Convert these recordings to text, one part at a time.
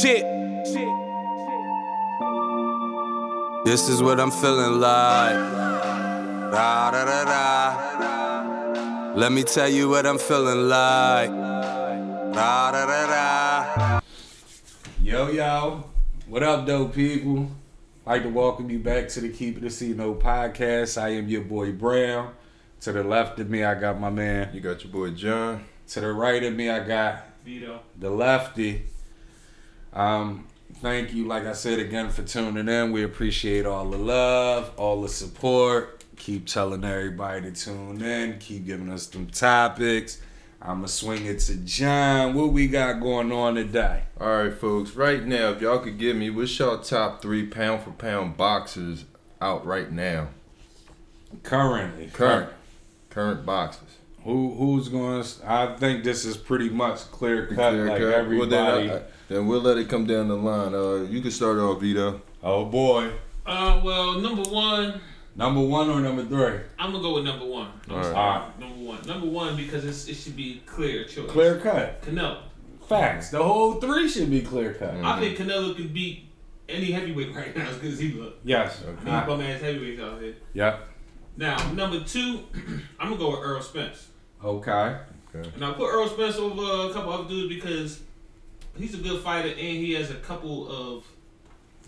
Shit. This is what I'm feeling like. Da da da da. Let me tell you what I'm feeling like. Da da da da. Yo yo, what up, dope people? I'd like to welcome you back to the Keep It a C Note podcast. I am your boy Brown. To the left of me, I got my man. You got your boy John. To the right of me, I got Vito. the lefty. Um, thank you, like I said again, for tuning in. We appreciate all the love, all the support. Keep telling everybody to tune in. Keep giving us some topics. I'ma swing it to John. What we got going on today? All right, folks. Right now, if y'all could give me what's y'all top three pound for pound boxers out right now? Currently, Current, current boxers. Who who's going? to I think this is pretty much clear cut. Clear like cut. everybody. Well, then, I, I- then we'll let it come down the line. Uh, you can start off, Vito. oh boy, Uh, well, number one, number one or number three? I'm gonna go with number one. All right. All right. Number one. Number one because it's, it should be clear choice. Clear cut. Canelo. Facts. The whole three should be clear cut. Mm. I think Canelo can beat any heavyweight right now as good as he look. Yes. Any bum ass heavyweights out here. Yep. Now, number two, I'm gonna go with Errol Spence. Okay. Okay. And I put Errol Spence over a couple other dudes because he's a good fighter and he has a couple of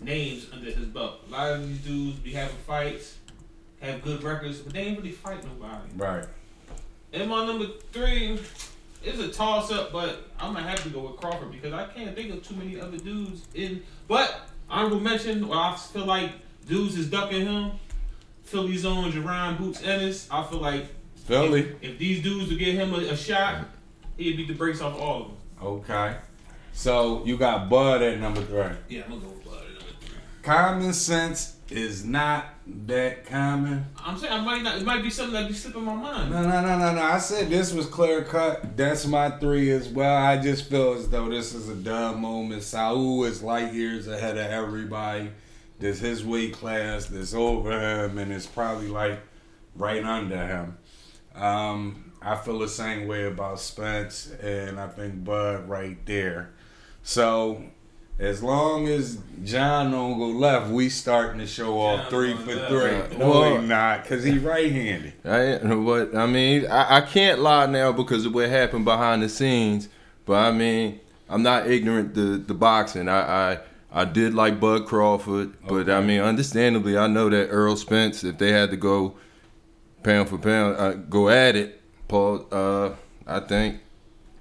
names under his belt. A lot of these dudes be having fights, have good records, but they ain't really fight nobody. Right. And my number three is a toss up, but I'm gonna have to go with Crawford because I can't think of too many other dudes in. But honorable mention, well, I feel like dudes is ducking him. Philly's own Jaron Boots Ennis. I feel like Philly. if these dudes would get him a, a shot, he'd beat the brakes off all of them. Okay. So you got Bud at number three. Yeah, I'm gonna go with Bud at number three. Common sense is not that common. I'm saying I might not. It might be something that be slipping my mind. No, no, no, no, no. I said this was clear cut. That's my three as well. I just feel as though this is a dumb moment. Saul is light years ahead of everybody. There's his weight class that's over him, and it's probably like right under him. Um, I feel the same way about Spence, and I think Bud right there. So as long as John don't go left, we starting to show off John three for left. three. No, well- he not, cause he right-handed. I what I mean, I, I can't lie now because of what happened behind the scenes. But I mean, I'm not ignorant to the boxing. I I, I did like Bud Crawford, but I mean, understandably, I know that Errol Spence, if they had to go pound for pound, uh, go at it, Paul. Uh, I think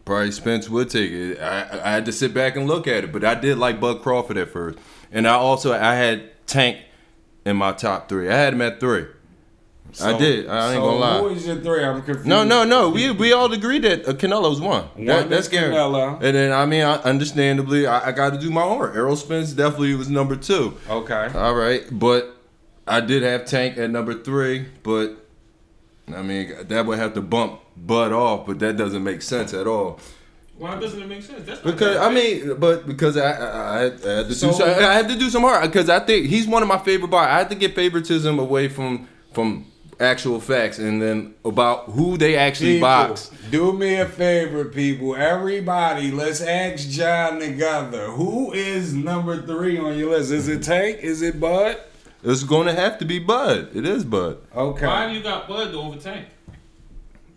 probably Spence would take it. I, I had to sit back and look at it, but I did like Bud Crawford at first, and I also I had Tank in my top three. I had him at three. I did. I ain't so gonna lie. Who is your three? I'm confused. No, no, no. We we all agreed that uh, Canelo's one. One That, that's guaranteed. Canelo. And then I mean, I, understandably, I, I got to do my homework. Errol Spence definitely was number two. Okay. All right, but I did have Tank at number three. But I mean, that would have to bump Bud off, but that doesn't make sense at all. Why doesn't it make sense? That's not Because I mean, but because I I, I, had, I had to So- do some, I had to do some hard because I think he's one of my favorite boxers. I had to get favoritism away from from actual facts and then about who they actually People, box. do me a favor, people. Everybody, let's ask John together. Who is number three on your list? Is it Tank? Is it Bud? It's going to have to be Bud. It is Bud. Okay. why do you got Bud over Tank?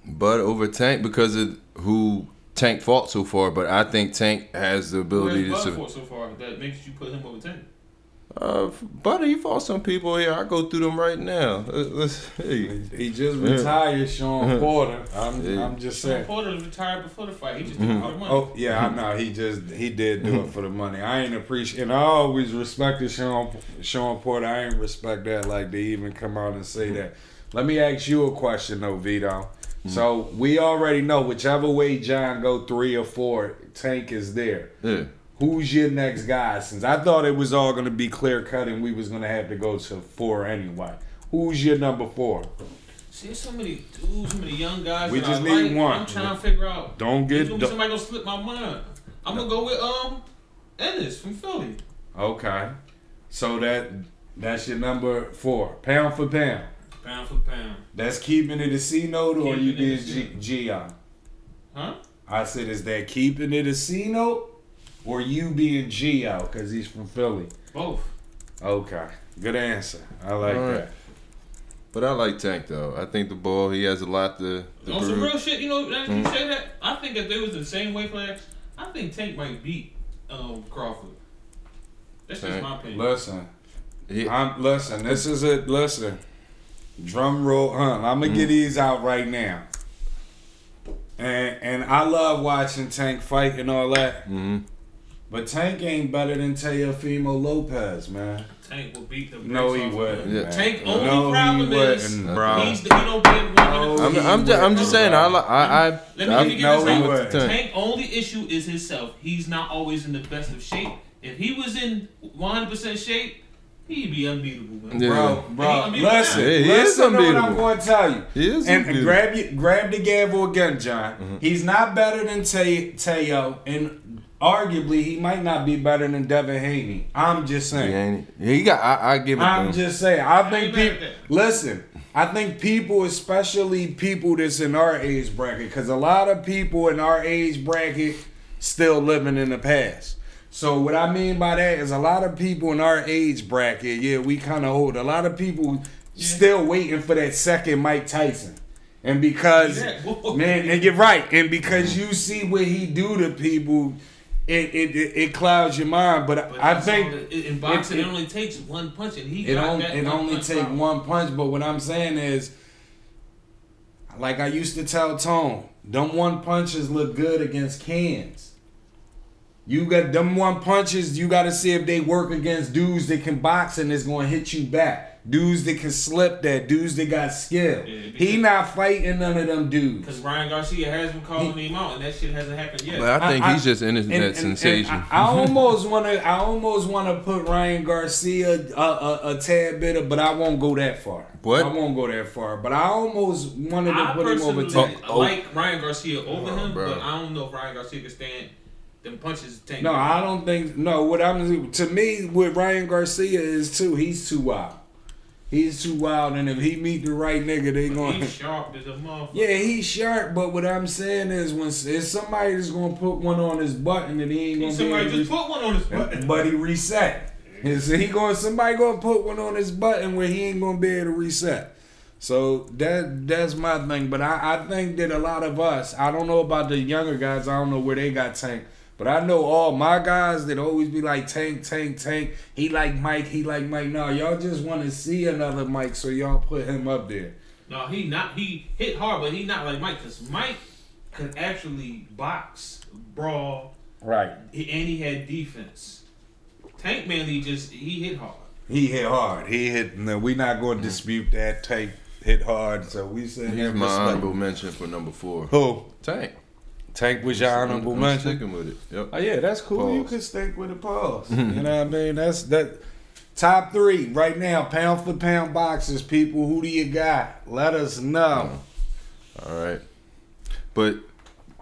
Bud over Tank because of who Tank fought so far. But I think Tank has the ability has to. Bud sur- fought so far that makes you put him over Tank? Uh, Bud, he fought some people here. I go through them right now. Let's, let's- hey. He just retired, Shawn Porter. I'm, Yeah. I'm just Shawn saying. Porter retired before the fight. He just did it for the money. Oh yeah, I know. He just he did do it for the money. I ain't appreciate. And I always respected Shawn Shawn Porter. I ain't respect that like they even come out and say mm-hmm. that. Let me ask you a question though, Vito. So we already know whichever way John go three or four, Tank is there. Yeah. Who's your next guy? Since I thought it was all gonna be clear cut and we was gonna have to go to four anyway. Who's your number four? See, there's so many dudes, so many young guys. We that just I need like. one. I'm trying to figure out. Don't get gonna don't- somebody gonna slip my mind. I'm gonna go with um Ennis from Philly. okay. So that that's your number four, pound for pound. Pound for pound. That's keeping it a C note, or Keeping you it did a G, C. G on? Huh? I said, is that keeping it a C note, or you being G out because he's from Philly? Both. Okay, good answer. I like All right. that. But I like Tank though. I think the ball he has a lot to. to On some real shit, you know, that you Mhm. say that, I think if they was the same weight class, I think Tank might beat um, Crawford. That's just Tank. my opinion. Listen, He- I'm listen. This is it. Listen, drum roll. Huh? I'm gonna Mm. get these out right now. And and I love watching Tank fight and all that, Mhm. but Tank ain't better than Teofimo Lopez, man. Tank will beat the No, he off of wouldn't. Yeah. Tank only no, problem he is bro. He's the, he don't get one. No, I'm, he I'm, just, I'm just saying. I, li- I, I, Let me I, give you no, this he Tank. Tank only issue is himself. He's not always in the best of shape. If he was in 100% shape, he'd be unbeatable, man. Yeah. Bro, bro, He- he- listen, Yeah, he is listen to what I'm unbeatable. going to tell you. He is and unbeatable. grab you, grab the gavel again, John. Mm-hmm. He's not better than Te- Teo, and arguably he might not be better than Devin Haney. I'm just saying. ain't, he got. I, I give it. I'm just saying. I think ain't mad at people listen. I think people, especially people that's in our age bracket, because a lot of people in our age bracket still living in the past. So what I mean by that is a lot of people in our age bracket, yeah, we kind of old. A lot of people still waiting for that second Mike Tyson. And because Yeah, man, and you're right, and because you see what he do to people, it it, it, it clouds your mind. But, But I think it- in boxing, it- only takes one punch, and he it got only that it one only punch take power. one punch. But what I'm saying is, like I used to tell Tone, them one punches look good against cans. You got them one punches. You got to see if they work against dudes that can box and is going to hit you back. Dudes that can slip that. Dudes that got skill. Yeah, he not fighting none of them dudes. Because Ryan Garcia has been calling him out, and that shit hasn't happened yet. But I think I- he's just internet And- and- sensation. and I, I almost want to. I almost want to put Ryan Garcia a, a, a tad bit, but I won't go that far. What? I won't go that far. But I almost wanted to I put him over. personally Tank. Oh, oh. like Ryan Garcia over Oh, him, bro. but I don't know if Ryan Garcia can stand them punches. Tank. No, I don't think. No, what I'm to me, what Ryan Garcia is too. He's too wild. He's too wild, and if he meet the right nigga, they going. He's sharp as a motherfucker. Yeah, he's sharp, but what I'm saying is, when if somebody is gonna put one on his button, and he ain't gonna be Somebody able to just put one on his button. but he reset. Is he going? Somebody gonna put one on his button where he ain't gonna be able to reset. So that that's my thing. But I, I think that a lot of us, I don't know about the younger guys. I don't know where they got Tank. But I know all my guys that always be like Tank, Tank, Tank. He like Mike. He like Mike. No, y'all just want to see another Mike, so y'all put him up there. No, he not. He hit hard, but he not like Mike. Cause Mike could actually box, brawl, Right. and he had defense. Tank mainly just he hit hard. He hit hard. He hit. No, we not going to mm. dispute that. Tank hit hard. So we said he's him my respect. honorable mention for number four. Who? Tank. Tank was your honorable I'm mention. sticking with it. Yep. Oh yeah, that's cool. You Pause. could stick with a pause. you know what I mean? That's that. Top three right now, pound for pound boxes. People, who do you got? Let us know. All right. But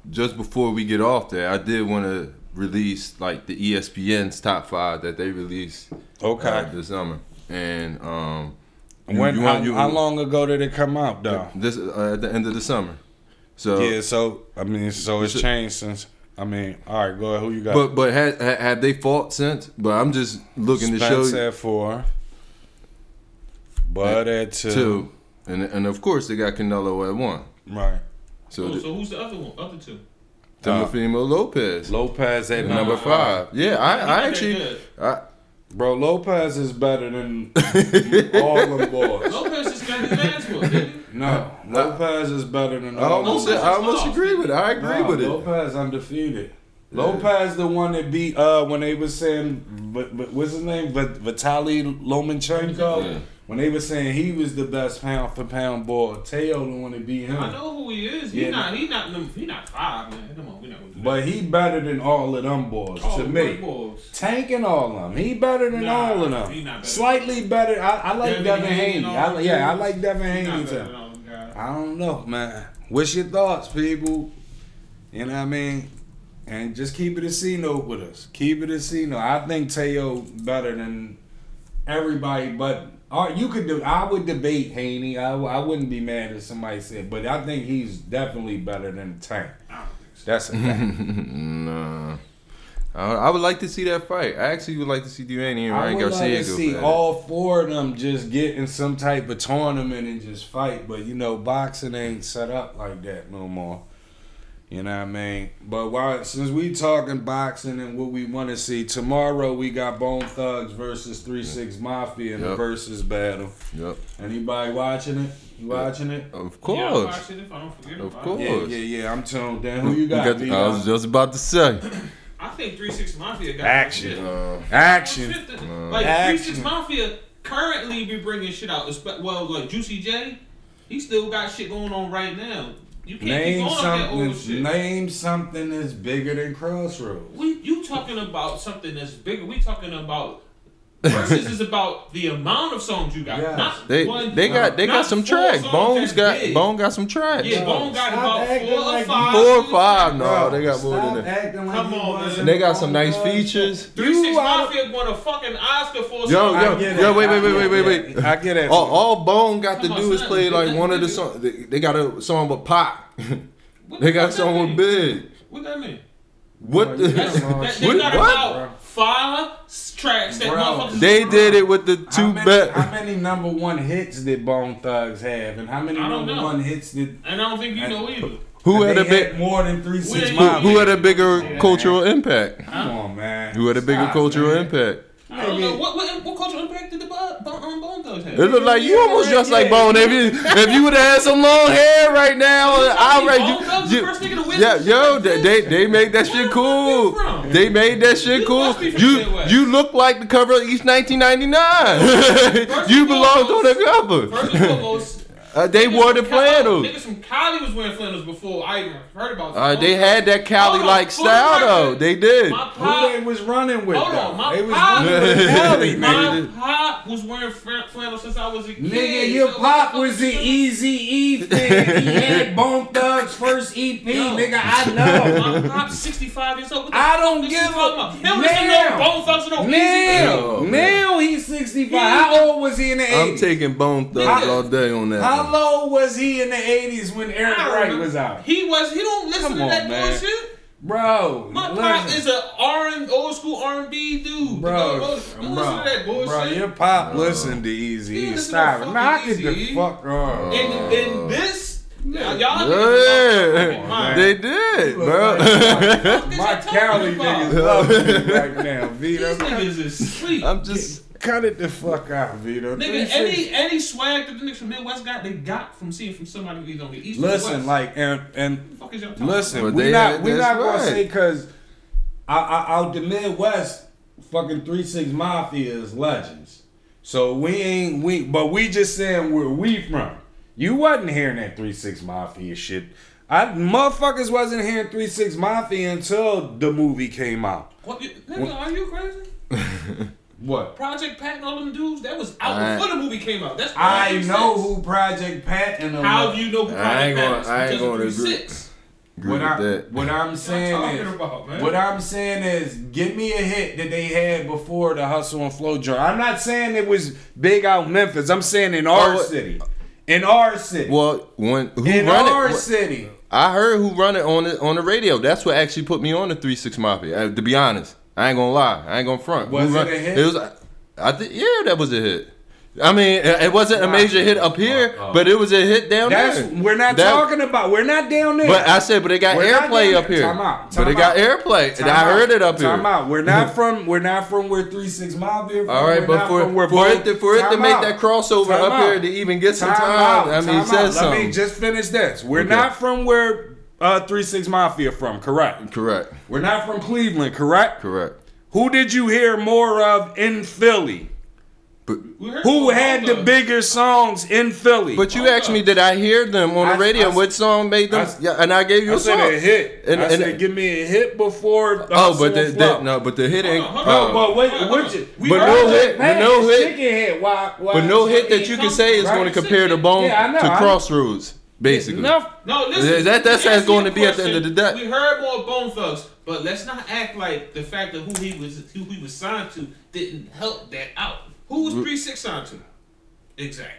just before we get off there, I did want to release like the ESPN's top five that they released uh, this summer. And um, you- when? you how, want- you- how long ago did it come out, though? This uh, at the end of the summer. So, yeah. So I mean, so it's changed since. I mean, all right, go ahead. Who you got? but but had, had have they fought since? But I'm just looking to show Spence you at four. Bud at two. two, and and of course they got Canelo at one. Right. So Oh, the, so who's the other one? Other two. Teofimo uh, Lopez, Lopez at number number five. Yeah, I, I actually, good. I, Bro, Lopez is better than all of them boys. Lopez just got his ass whooped. didn't he? No, Lopez is better than I all almost, Lopez I almost agree with it. I agree Nah, with it. Lopez undefeated. Lopez the one that beat uh when they was saying but, but what's his name Vit- Vitaly Lomachenko Yeah. when they were saying he was the best pound for pound boy Teo the one that beat him I know who he is. He Yeah. not. He not. num- He not five, man. Come on, we not gonna do that. but he better than all of them boys Oh, to great me boys. Tank and all of them he better than Nah, all of them he not better. slightly better I, I like Devin Devin Haney Haney I, yeah I like Devin He Haney too I don't know, man. What's your thoughts, people? You know what I mean? And just keep it a C note with us. Keep it a C note. I think Teo better than everybody, but uh, you could do. I would debate Haney. I, I wouldn't be mad if somebody said, but I think he's definitely better than Tank. I don't think so. That's a fact. nah. I, I would like to see that fight. I actually would like to see Duane and I Ryan would like to go see all four of them just get in some type of tournament and just fight. But you know, boxing ain't set up like that no more. You know what I mean? But why? Since we talking boxing and what we want to see tomorrow, we got Bone Thugs versus Three Six Mafia in the Yep. versus battle. Yep, Anybody watching it? You watching it? of Yeah, I'll course. watch it if I don't forget Of about course. it. Yeah, yeah, yeah. I'm tuned in. Who you got? got- I was just about to say. I think Three Six Mafia got Action. Shit. Uh, Action. Shit that- Uh, like Action. Three Six Mafia currently be bringing shit out. Well, like Juicy J, he still got shit going on right now. You can't Name keep going on that old something. shit. Name something that's bigger than Crossroads. We you talking about something that's bigger? We talking about versus is about the amount of songs you got. Yes. Not they one, they got they got some tracks. songs Bones got big. Bone got some tracks. Yeah, No, Bone got about four or like five. Four or five, no, Bro, they got more than that. like Come on, wasn't man. They got some nice features. Three Six You out- Mafia won a fucking Oscar for Yo, yo, yo, wait, wait, wait, wait, wait, wait. I get it. All, all Bone got to Come on, do is play like one of the they- songs. They, they got a song with Pop. They got fuck song with? Big. What that mean? What the? That's, Come on, that, they What- got what? about five s- tracks that Bro. motherfuckers. They did it with the How two many, bet. how many number one hits did Bone Thugs have, and how many I don't number know. one hits did? And I don't think you know either. Who had they a big? more than three six Who, Who- who had a bigger Yeah. cultural impact? Come on, man. Who had a bigger Stop, cultural man. impact? I don't know what what, what cultural impact did the um, Bone Thugs have. It looked like you almost dressed like. Bone. If you if you would have had some long hair right now, I Bone Thugs the you, first nigga to win yeah, yo, like they, they they made that Where shit cool. They made that shit You cool. must be from You you look like the cover of East 1999. You belong on the First cover. and foremost, Uh, they niggas wore the from Cali- flannels. Niggas from Cali was wearing flannels before I even heard about. Uh, they had that Cali like style for though. They did. My Who they was running with? Hold though? on, my they was pop- running with Cali, My- nigga. my pop was wearing flan- flannels since I was a kid. Nigga, your So pop what was the the Easy E thing. He had Bone Thugs first EP, Yo. nigga. I know. My pop's 65 years old. The I don't is give a- talking about? He don't listen to Now. no Bone Thugs and no Eazy. Now, now he's 65. How old was he in the 80s? I'm taking Bone Thugs all day on that. How low was he in the 80s when Eric Wright know. was out? He was. He don't listen Come to on, that man. bullshit. Bro, My pop listen. is a R and old school R and B dude. Bro, don't, don't bro, listen to that bullshit. bro, your pop Uh, listened to He Eazy. listen to Stop it. fucking Knock it the fuck off. and and this, y'all, y'all Yeah, they did, Look bro. like- My What Cali is that niggas love me right now, Vito. These niggas is sweet. I'm just. Cut it the fuck out, Vito. Nigga, any any swag that the niggas from Midwest got, they got from seeing from somebody who's on the East. or the Listen, West. like, and and the fuck is y'all talking listen, But we they not we that's not gonna right. say because out the Midwest, fucking three six mafia is legends. So we ain't we, but we just saying where we from. You wasn't hearing that three six mafia shit. I motherfuckers wasn't hearing three six mafia until the movie came out. What, you- nigga, are you crazy? What? Project Pat and all them dudes, that was out I- before the movie came out. That's I know Six. who Project Pat and them How do you know who I Project ain't Pat gonna- is? I ain't Because of gonna agree. 36. Agree What, with I, that. what I'm saying is, about, what I'm saying is, give me a hit that they had before the Hustle and Flow joint. I'm not saying it was big out Memphis. I'm saying in our Oh, what- city, in our city, Well, when who in run our it? city. I heard who run it on the on the radio. That's what actually put me on the three six mafia. Uh, to be honest, I ain't gonna lie. I ain't gonna front. Was Who it run- a hit? It was. I think yeah, that was a hit. I mean, it it wasn't a major hit up here, Uh, uh. but it was a hit down That's there. we're not That- talking about. We're not down there. But I said, but it got We're airplay up there. here. Time out, but time it got out. airplay, and Time I heard it up here. Time out. We're not from. We're not from where Three Six Mafia. From. All right, but not for, from where for it to, for it to make out. that crossover Time up out. here to even get some time, out, I mean, time he says out. something. Let me just finish this. We're Okay. not from where uh, Three Six Mafia from. Correct. correct, We're not from Cleveland. Correct. correct. Who did you hear more of in Philly? But Who had the bigger songs in Philly? but you asked me, did I hear them on the I- radio? I- what song made them? I- yeah, and I gave you I a said song. a hit. And- I and- said, give me a hit before. The Oh, but the, and the, no, but the hit ain't. Hold on, No, uh, but wait, Hold you? we But heard no that hit, Pat no is hit. chicken head. Why, why, But no hit that you can say is from going to compare the bone Yeah, I know, to I- Crossroads, basically. Enough. No, listen. That- that's to how it's answer going to be at the end of the day. We heard more Bone Thugs, but let's not act like the fact that who he was who he was signed to didn't help that out. Who was Three Six signed to? Exactly.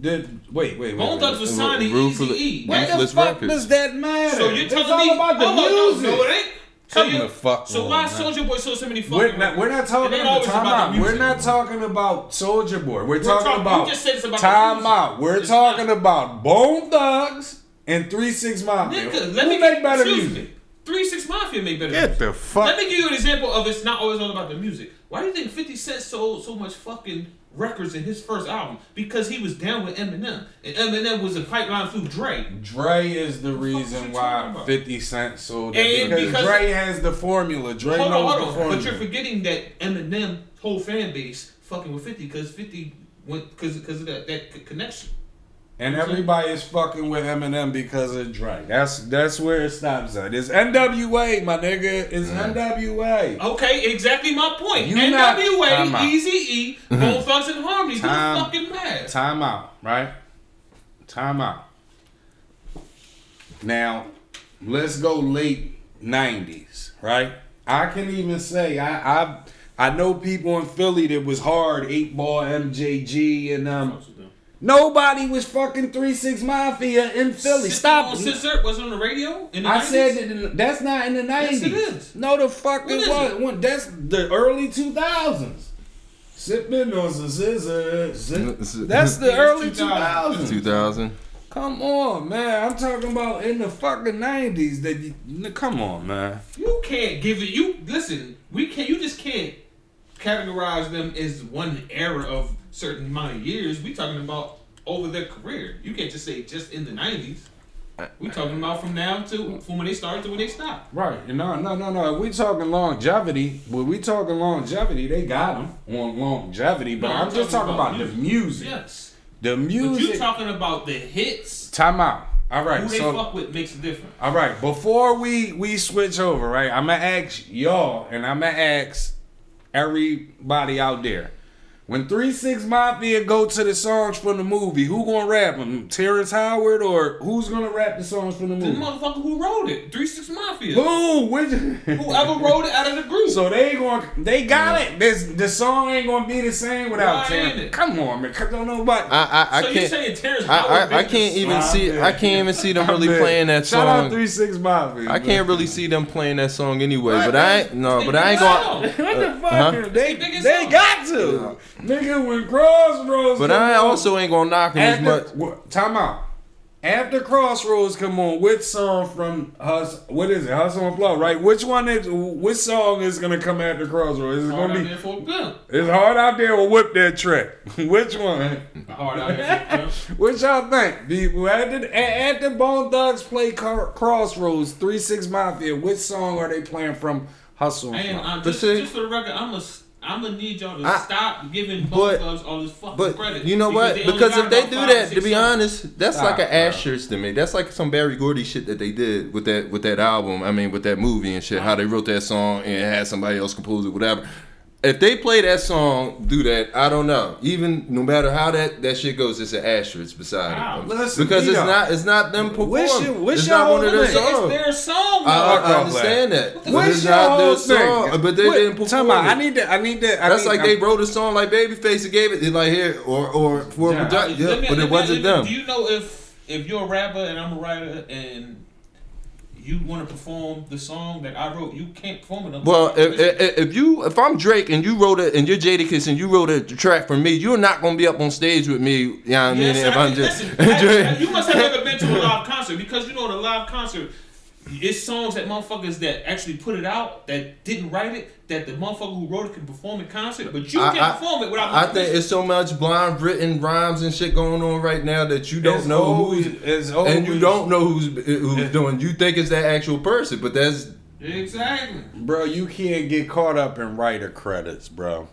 Did wait, wait, wait. Bone. Thugs was signed to Ruthless- Easy E. What the fuck Records. does that matter? So you're it's telling all about the hold on, music. No, no, it ain't. Come you- the fuck So why. Soulja Boy sold so many fucking We're not, we're not talking about time out. We're not talking about Soulja Boy. We're, We're talking talk- about just said it's about time out. We're It's talking not. about Bone Thugs and Three Six Mafia. Nigga, let Who me make better music? Me. Three Six Mafia make better Get music. the fuck. Let me give you an example of it's not always all about the music. Why do you think 50 Cent sold so much fucking records in his first album? Because he was down with Eminem. And Eminem was a pipeline through Dre. Dre is the reason why 50 Cent sold it. Because, because- Dre has the formula. Dre Hold on, knows hold the on. formula. But you're forgetting that Eminem whole fan base fucking with 50 because 50 went because because of that, that connection. And everybody is fucking with Eminem because of Dre. That's that's where it stops at. It's NWA, my nigga. It's NWA. Okay, exactly my point. You NWA, out. Eazy E, Bone Thugs and Harmony. Who Time- fucking mad? Time out, right? Time out. Now, let's go late '90s, right? I can even say I I I know people in Philly that was hard eight ball MJG and um nobody was fucking three six mafia in Philly. Stop. On it. Scissor was on the radio. In the I 90s? said that in- that's not in the Yes, nineties. it is. No, the fuck What it is was. it? When- That's the early two thousands. Sipping on some scissors. That's the early it's two 2000. thousands. 2000. Come on, man. I'm talking about in the fucking nineties. That you, come on, man. You can't give it. You listen. We can't. You just can't categorize them as one era of certain amount of years. We talking about over their career. You can't just say just in the nineties. We talking about from now to from when they started to when they stopped. Right? No, no, no, no. If we talking longevity, when we talking longevity, they got them on longevity. But No, I'm, just talking about, the music. Yes. The But music. you talking about the hits. Time out. All right. Who they so fuck with makes a difference. All right, before we we switch over, right? I'm gonna ask y'all, and I'm gonna ask everybody out there. When Three Six Mafia go to the songs from the movie, who gonna rap them? Terrence Howard or who's gonna rap the songs from the movie? The movie? motherfucker who wrote it, Three Six Mafia. Who? Which? Whoever wrote it out of the group. So they going they got it. This the song ain't gonna be the same without Why Terrence. ain't it? Come on, man. Cause don't nobody. I I, I so you can't. saying Terrence I, Howard? I, I made can't even song? see I can't even see them really playing that Shout out song. Three Six Mafia. I can't really see them playing that song anyway. Right, But I ain't no. But I ain't going. Uh, uh-huh. What the fuck? huh? They, Niggas they got to. Nigga, when Crossroads But come I on, also ain't gonna knock him as much. after, what, time out. After Crossroads come on, which song from Hus? What is it? Hustle and Flow, right? Which one is? Which song is gonna come after Crossroads? Is it Hard gonna out be? there for. It's hard out there or whip that track. which one? Hard out there for a pimp. What y'all think? The, after, after Bone Thugs play Car- Crossroads, Three Six Mafia, which song are they playing from Hustle and And Flow? Uh, just, just for the record, I'm a, I'm gonna need y'all to I- stop giving but- both thugs all this fucking But credit. you know what? they Because if they do five, that, to be songs. honest, that's Stop, like an bro. asterisk to me. That's like some Berry Gordy shit that they did with that with that album. I mean, with that movie and shit. How they wrote that song and had somebody else compose it, whatever. If they play that song, do that. I don't know. Even no matter how that that shit goes, it's an asterisk beside Wow. it. Listen, because it's not it's not them performing. What's your- what's it's not one of their thing? It's songs. their song. I, I. Understand that. But What's it's not their thing? song. But they What- didn't perform Time out. it. I need to. I need. I That's need, like I- they wrote a song like Babyface and gave it like here or or for Yeah. a production. Yeah, but it wasn't them. Do you know if if you're a rapper and I'm a writer and you want to perform the song that I wrote, you can't perform it. Well, if, if, if you if I'm Drake and you wrote it and you're Jadakiss and you wrote a track for me, you're not gonna be up on stage with me. You know what I mean? Yes, if I- I'm just listen, I- you must have never been to a live concert because you know the live concert, it's songs that motherfuckers that actually put it out that didn't write it that the motherfucker who wrote it can perform in concert, but you I- can't I- perform it without. I my think it's so much blind written rhymes and shit going on right now that you don't It's know always- who's it's and you don't know who's who's doing. You think it's that actual person, but that's exactly. bro. You can't get caught up in writer credits, bro.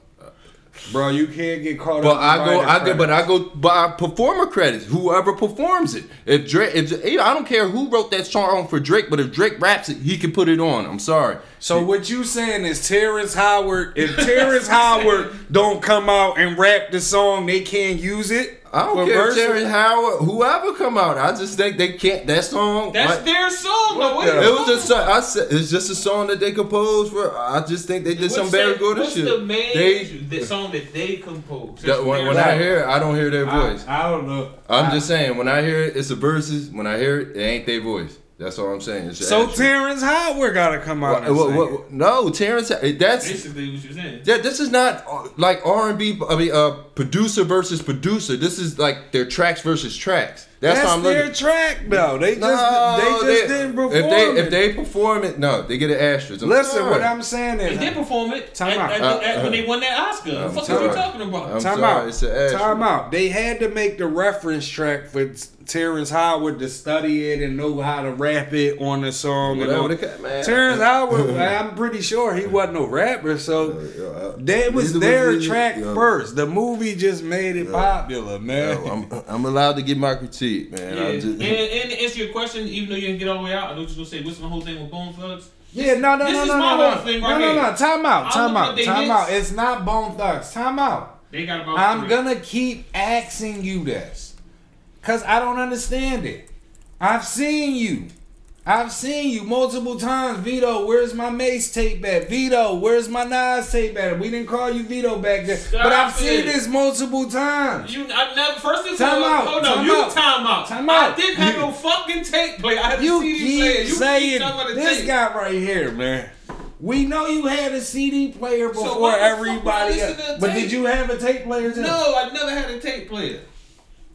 Bro, you can't get caught But up. I go, I go, but. I go by performer credits. Whoever performs it. If Drake, if I don't care who wrote that song for Drake, but if Drake raps it, he can put it on. I'm sorry. So what you saying is Terrence Howard? If Terrence Howard don't come out and rap the song, they can't use it. I don't care if? Terrence Howard, whoever come out. I just think they can't. That song. That's like, their song. though. What the- It was just. I said it's just a song that they composed for. I just think they did some What's Berry that- Gordy what's shit. the main They- The song that they composed. that- when, when I hear it, I don't hear their voice. I don't know. I'm I- just saying when I hear it, it's a verses. When I hear it, it ain't their voice. That's all I'm saying. It's So extra. Terrence Howard gotta come out. What- and what- sing what- it. no, Terrence. That's Basically, what you're saying. yeah. This is not uh, like R and B. I mean, uh, producer versus producer. This is like their tracks versus tracks. That's, That's I'm their looking. track though. They just No, they just didn't perform If they it. if they perform it, no, they get an asterisk. I'm Listen, sorry. what I'm saying is They did perform it Time at, out. at- Uh, when uh, they won that Oscar. What the fuck are you talking about? I'm time sorry, out. it's an asterisk. Time out. They had to make the reference track for Terrence Howard to study it and know how to rap it on the song. and Whatever all. the man. Terrence Howard, I'm pretty sure he wasn't no rapper, so Uh, that was their was he, track first. The movie just made it popular, man. Yo, I'm, I'm allowed to get my critique, man. Yeah. I'm just, and, and to answer your question, even though you didn't get all the way out, I know what you're gonna say. What's my whole thing with Bone Thugs? Yeah, no, no, This no, is no, my no, whole no, thing no, no, no. Time out, time out, time out. It's not Bone Thugs. Time out. They got about. I'm three. gonna keep asking you this, cause I don't understand it. I've seen you. I've seen you multiple times. Vito, where's my Mase tape at? Vito, where's my Nas tape at? We didn't call you Vito back then, Stop but I've seen this multiple times. You, I never. First and Time foremost, out, hold on. You out, time out. time out. I didn't have You- no fucking tape player. I had a You CD player. You saying keep talking about the this tape. guy right here, man. We know you had a CD player before why the fuck would I everybody else, but tape? did you have a tape player too? No, I never had a tape player.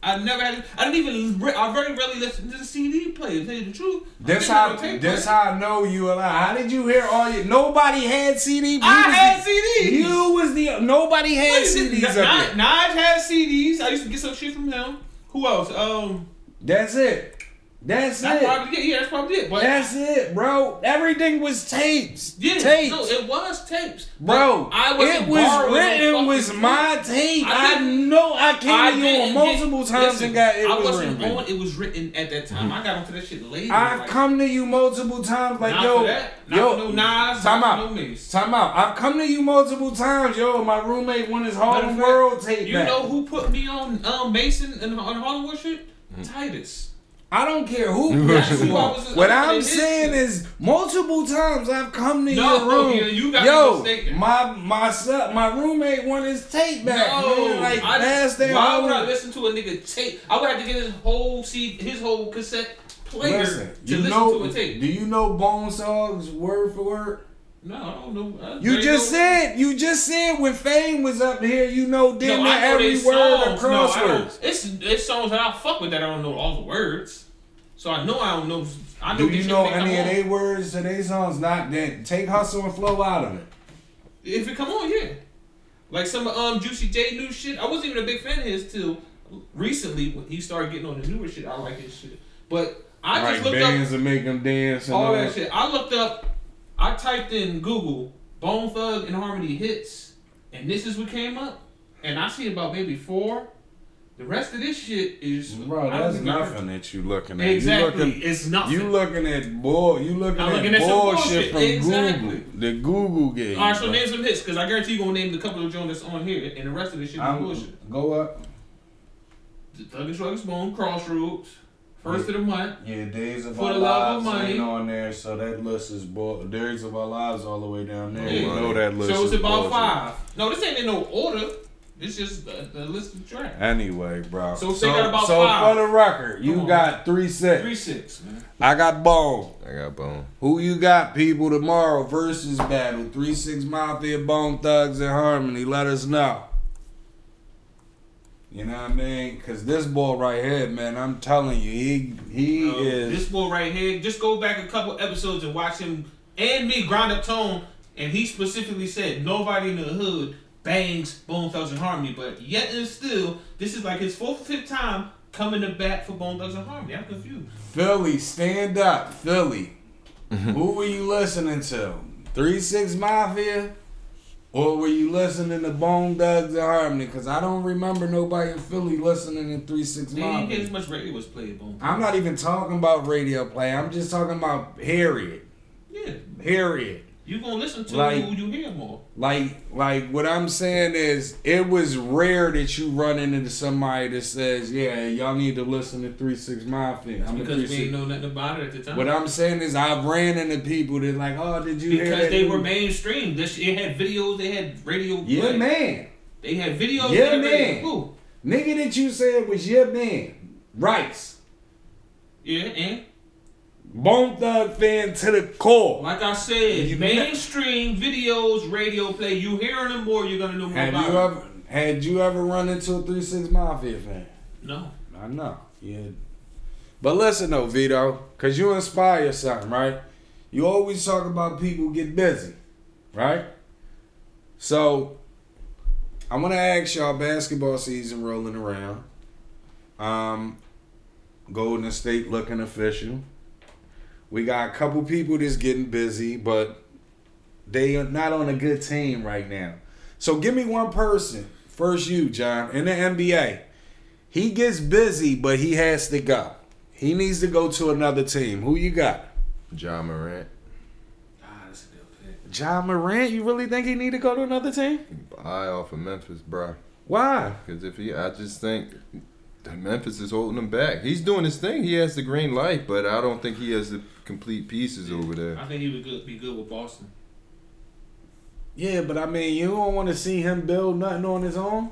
I never had. I didn't even. re- I very rarely listened to the CD player. Tell you the truth. This how this how I know you a alive. How did you hear all your? Nobody had CD. You I had the- CDs. You was the nobody had? CDs N- up Naj had CDs. I used to get some shit from him. Who else? Um, That's it. That's that's it. probably it. Yeah, that's probably it. But That's it, bro. Everything was tapes. yeah, tapes. no, it was tapes. Bro, I wasn't it was written was tape. my tape. I I, know I came I to you didn't on get- multiple times listen, and got it I was wasn't written. on. It was written at that time. I got onto that shit later. I've like, come to you multiple times, like yo, for that. Not yo, no Nas. time out. no Time out. I've come to you multiple times, yo. My roommate won his Harlem World tape You back. know who put me on um, Mason and on Hollywood shit? Titus. I don't care who who I was- What I I'm was in his saying is, multiple times I've come to No, your room. yeah, you got yo, my my son, my roommate won his tape back. No, man. like I, last day. why would I listen to a nigga tape? I would have to get his whole seed, his whole cassette player Listen, to you listen know, to a tape. do you know Bone Songs word for word? No, I don't know. I You just know- said, you just said when Fame was up here, you know damn No, near I know every word songs. of No, don't. It's it's songs that I fuck with that I don't know all the words. So I know I don't know. I know Do you know any of their words to their songs? Not that. Take hustle and flow out of it. If it come on, yeah. Like some um Juicy J new shit. I wasn't even a big fan of his till recently when he started getting on the newer shit. I like his shit. But I Like just looked up bands and make them dance all that shit. I looked up. I typed in Google Bone Thug and Harmony hits, and this is what came up. And I see about maybe four. The rest of this shit is Bro, that's think I heard- nothing that you looking at. Exactly, You looking, it's nothing. you looking at bull. You looking I'm looking at bullshit, bullshit. from Exactly. Google. The Google game. All right, so bro. name some hits, cause I guarantee you gonna name the couple of joints that's on here, and the rest of this shit is I'm- bullshit. Go up. The Thug and Bone, Crossroads, First of the Month, Yeah, Days of For Our the Love of Lives Money. ain't on there, so that list is bull. Days of Our Lives all the way down there. Yeah. You know that list. so it's is about bullshit. five. No, this ain't in no order. It's just the, the list of tracks. Anyway, bro. So they got about so five. for the record, you Come on. got three six. Three six, man. I got Bone. I got bone. Who you got, people, tomorrow versus battle? Three Six Mafia, Bone Thugs, and Harmony. Let us know. You know what I mean? Cause this boy right here, man, I'm telling you, he he Uh, is. This boy right here, just go back a couple episodes and watch him and me grind up tone, and he specifically said nobody in the hood bangs Bone Thugs and Harmony, but yet and still, this is like his fourth or fifth time coming to bat for Bone Thugs and Harmony. I'm confused. Philly, stand up, Philly. Who were you listening to? Three Six Mafia, or were you listening to Bone Thugs and Harmony? Cause I don't remember nobody in Philly listening to Three Six Man, you Mafia. hear as much radio was played, Bone. I'm not even talking about radio play. I'm just talking about Harriet. Yeah, Period. You gonna listen to Like- who you hear more. Like, like what I'm saying is, it was rare that you run into somebody that says, "Yeah, y'all need to listen to Three Six Mafia." I'm Because we Six. ain't know nothing about it at the time. What I'm saying is, I've ran into people that like, "Oh, did you hear because that?" they new-" were mainstream. This it had videos, they had radio. Yeah, play. man. They had videos. Yeah, man. Who? Nigga that you said was your man, Rice. Yeah, and Bone Thug fan to the core. Like I said, You- mainstream videos, radio play. You hearing them more, you're gonna know more Have about you ever had you ever run into a three six mafia fan? No. I know. Yeah. But listen though, Vito, cause you inspire something, right? You always talk about people get busy, right? So I wanna ask y'all basketball season rolling around. Um Golden State looking official. We got a couple people that's getting busy, but they are not on a good team right now. So give me one person. First you, John, in the NBA. He gets busy, but he has to go. He needs to go to another team. Who you got? Ja Morant. Ah, that's a good pick. Ja Morant. You really think he need to go to another team? Eye off of Memphis, bro. Why? Because if he, I just think that Memphis is holding him back. He's doing his thing. He has the green light, but I don't think he has the complete pieces over there. I think he would good, be good with Boston. Yeah, but I mean, you don't want to see him build nothing on his own.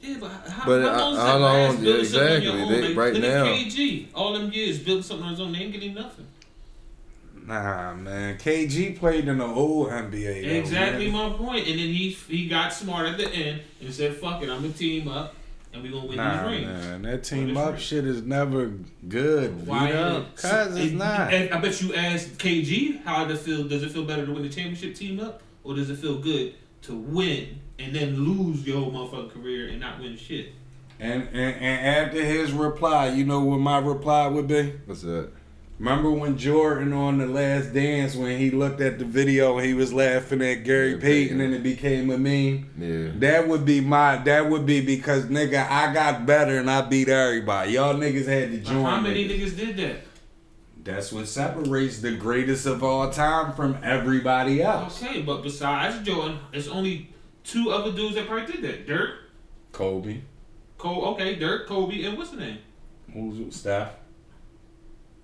Yeah, but how, But, how long is how that long- last building yeah, something on your exactly. own? They- Like, right look now. at KG. All them years building something on his own, they ain't getting nothing. Nah, man. KG played in the old NBA. though, exactly man. my point. And then he he got smart at the end and said, "Fuck it, I'm gonna team up, and we gonna win Nah, these rings." man. That team up ring. shit is never good. Why? Cause it's it- not. and I bet you asked KG how does it feel. Does it feel better to win the championship team up, or does it feel good to win and then lose your whole motherfucking career and not win shit? And, and and after his reply, you know what my reply would be? What's that? Remember when Jordan on the Last Dance when he looked at the video and he was laughing at Gary Yeah, Payton Payton. and it became a meme? Yeah. That would be my. That would be because nigga, I got better and I beat everybody. Y'all niggas had to join. How many niggas. niggas did that? That's what separates the greatest of all time from everybody else. Okay, but besides Jordan, there's only two other dudes that probably did that. Dirk, Kobe, Cole. Okay, Dirk, Kobe, and what's the name? who's Steph?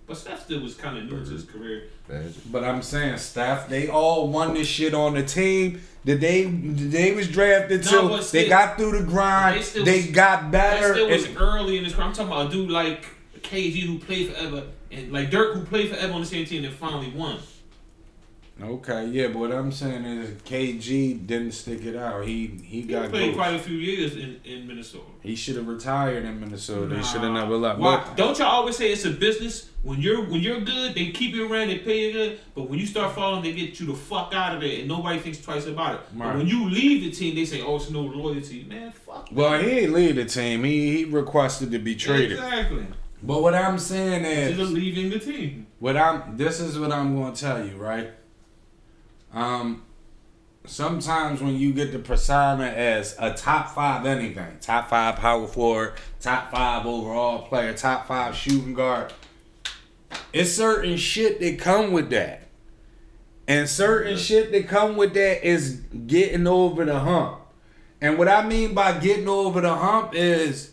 But Steph still was kind of new to his mhm. career. Magic. But I'm saying Steph, they all won this shit on the team that they that they was drafted No, to. but they got through the grind. They They, was- got That better. still was and- early in his career. I'm talking about a dude like KG who played forever, and like Dirk who played forever on the same team and finally won. Okay, yeah, but what I'm saying is KG didn't stick it out. He he He got played ghost. quite a few years in, in Minnesota. He should have retired in Minnesota. They should have never left. Why? But- Don't y'all always say it's a business? When you're when you're good, they keep you around, they pay you good. But when you start falling, they get you the fuck out of there, and nobody thinks twice about it. Right. But when you leave the team, they say, "Oh, it's no loyalty." Man, fuck. well, he ain't leave the team. He he requested to be traded. Exactly. But what I'm saying is, of is, leaving the team. what I'm this is what I'm going to tell you, right? Um, sometimes when you get the persona as a top five anything, top five power forward, top five overall player, top five shooting guard, it's certain shit that come with that. And certain shit that come with that is getting over the hump. And what I mean by getting over the hump is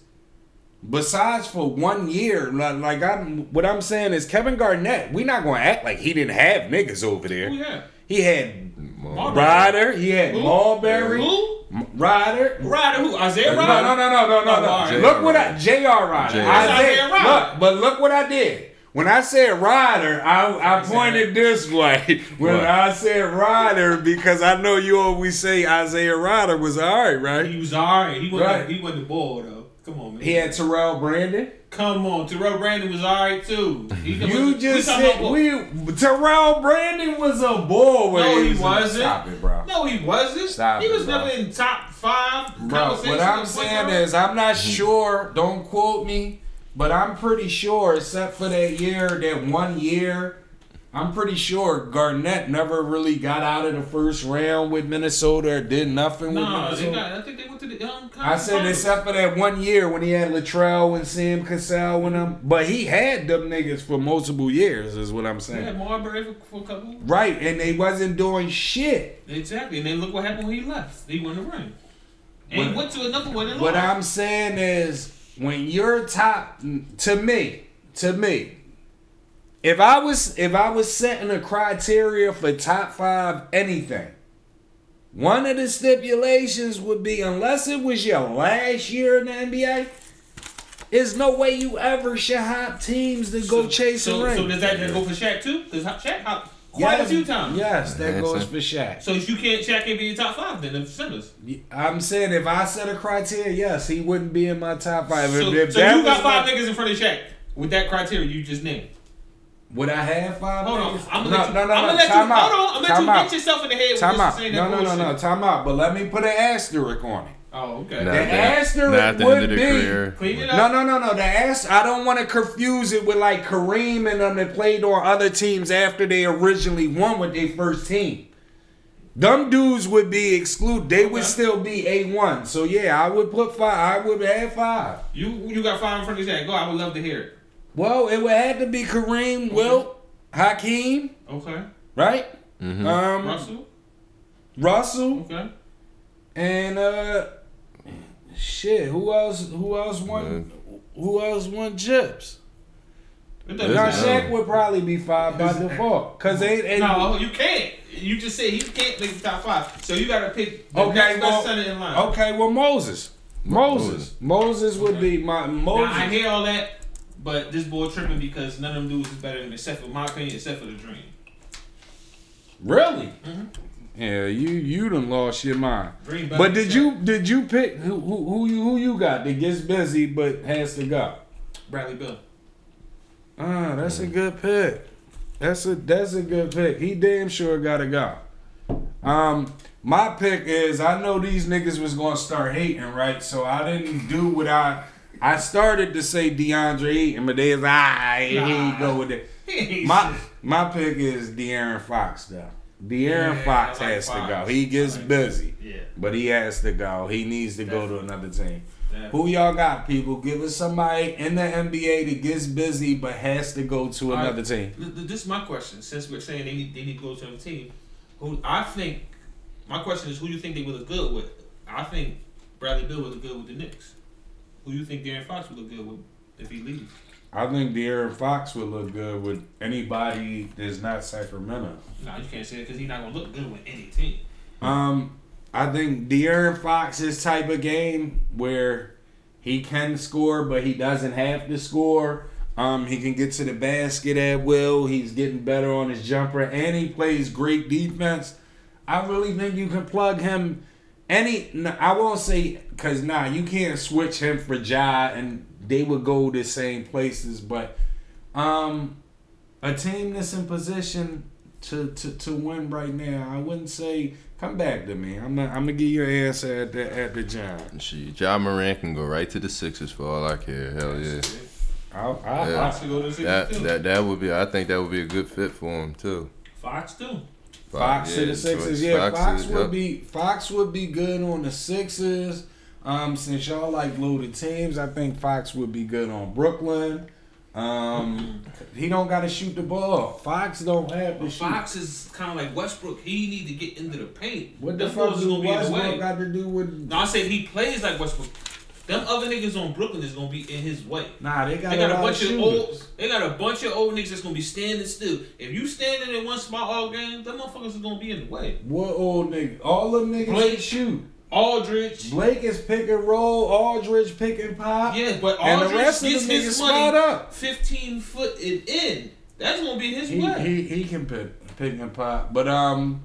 besides for one year, like, like I'm what I'm saying is Kevin Garnett, we not gonna act like he didn't have niggas over there. Who yeah? He had Marbury. Rider, he had Who? Marbury, Who? Rider. Rider who? Isaiah No, Rider? no, no, no, no, no, Oh, no. Look what I J.R. Rider. Isaiah, Isaiah Rider. look, but look what I did. When I said Rider, I, I pointed this way. When What? I said Rider, because I know you always say Isaiah Rider was alright, right? He was alright. He wasn't. Right. He wasn't the ball though. Come on, man. He had Terrell Brandon. Come on, Terrell Brandon was alright too. He You we just talking said we Terrell Brandon was a bull. No, he was in- wasn't. Stop it, bro. No, he wasn't. Stop he it, was bro. never in top five. Bro, what I'm saying is, I'm not sure. Don't quote me, but I'm pretty sure, except for that year, that one year, I'm pretty sure Garnett never really got out of the first round with Minnesota or did nothing with Nah, they Minnesota. got, I think they went to the um, I said finals. except for that one year when he had Latrell and Sam Cassell with him, but he had them niggas for multiple years, is what I'm They saying. had Marbury for, for a couple. Right, and they wasn't doing shit. Exactly, and then look what happened when he left. He won the ring, and he went to another one and What. I'm saying is, when you're top, to me, to me, if I was if I was setting a criteria for top five anything, one of the stipulations would be unless it was your last year in the NBA, There's no way you ever should hop teams to go so, chase so, a ring. So does that go for Shaq too? Because Shaq hopped quite yes, a few times. Yes, that Yeah, goes so- for Shaq. So you can't Shaq can't be in top five then of centers. I'm saying if I set a criteria, yes, he wouldn't be in my top five. So, if, if so you got five my- niggas in front of Shaq with that criteria you just named. Would I have five? Hold on, niggas? I'm no, gonna let you. no, no, I'm no. gonna let you. Time out. Hold on, I'm gonna Time let you out. get yourself in the head Time with out. saying No, that no, no, bullshit. no. Time out. But let me put an asterisk on it. Oh, okay. Nah, The nah, asterisk at the would end of the be- career. No, no, no, no. The ass. I don't want to confuse it with like Kareem and them that played on other teams after they originally won with their first team. Them dudes would be excluded. They would still be a one. So yeah, I would put five. I would have five. You you got five in front of Shaq. Go. I would love to hear it. Well, it would have to be Kareem, Wilt, Hakeem, Okay. right? Mhm. Um, Russell. Russell, Okay. and uh, shit. Who else? Who else won? Who else won chips? It There's Now. Shaq would probably be five by default, cause they. they No, you can't. You just said he can't make the top five. So you got to pick the Okay, next well- best center in line. Okay, well Moses. Moses. Moses would be my Moses. Now I hear all that, but this boy tripping because none of them dudes is better than him, except for my opinion, except for the Dream. really? Mhm. Yeah, you you done lost your mind. But did you did you pick who who who you who you got that gets busy but has to go? Bradley Beal? Ah, that's a good pick. That's a that's a good pick. He damn sure gotta go. Um, my pick is I know these niggas was gonna start hating, right? So I didn't do what I I started to say DeAndre Ayton, but they was ah here you go with it. My my pick is De'Aaron Fox though. De'Aaron Yeah, Fox like has to go. He gets like busy, Yeah. but he has to go. He needs to go to another team. Who? Who y'all got, people? Give us somebody in the NBA that gets busy but has to go to All right. another team. This is my question. Since we're saying they need they need to go to another team, who I think my question is who you think they would look good with? I think Bradley Beal would look good with the Knicks. Who you think De'Aaron Fox would look good with if he leaves? I think De'Aaron Fox would look good with anybody that's not Sacramento. No, you can't say that because he's not gonna look good with any team. Um, I think De'Aaron Fox's type of game where he can score, but he doesn't have to score. Um, he can get to the basket at will. He's getting better on his jumper, and he plays great defense. I really think you can plug him. Any, I won't say because nah, you can't switch him for Ja, and they would go the same places. But um, a team that's in position to, to, to win right now, I wouldn't say come back to me. I'm not, I'm gonna give you an answer at the at the job. Shit, Ja Morant can go right to the Sixers for all I care. Hell yeah. I'll, I'll, Yeah. Fox could go to the Sixers That too. that that would be. I think that would be a good fit for him too. Fox too. Fox to yeah, the Sixers. Yeah, Fox Fox is- would yep. be Fox would be good on the Sixers. Um, since y'all like loaded teams, I think Fox would be good on Brooklyn. Um, he don't got to shoot the ball. Fox don't have to shoot. Fox is kind of like Westbrook. He need to get into the paint. What the Them fuck do gonna be in the way. Westbrook got to do with? No, I said he plays like Westbrook. Them other niggas on Brooklyn is gonna be in his way. Nah, they got, They got a a bunch of of old. They got a bunch of old niggas that's gonna be standing still. If you standing in one spot all game, them motherfuckers is gonna be in the way. What old nigga? All them niggas Blake. shoot. Aldridge. Blake is pick and roll. Aldridge pick and pop. Yeah, but And the Aldridge rest of gets his money up. 15 foot and in. That's gonna be his He, way. he he can pick pick and pop. But um,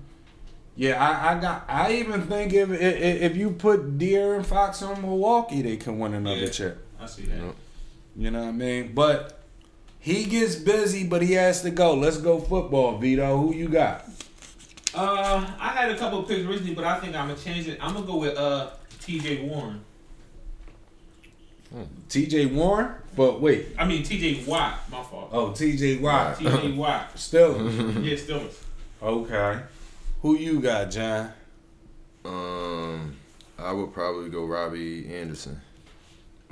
yeah, I, I got. I even think if if, if you put De'Aaron Fox on Milwaukee, they can win another Yeah. chip. I see that. Yep. You know what I mean? But he gets busy, but he has to go. Let's go football, Vito. Who you got? Uh, I had a couple of picks originally, but I think I'm gonna change it. I'm gonna go with uh T.J. Warren. T.J. Warren. But wait. I mean T.J. Watt. My fault. Oh, T.J. Watt. T.J. Watt. Still. Yeah, Steelers. okay. Who you got, John? Um, I would probably go Robbie Anderson.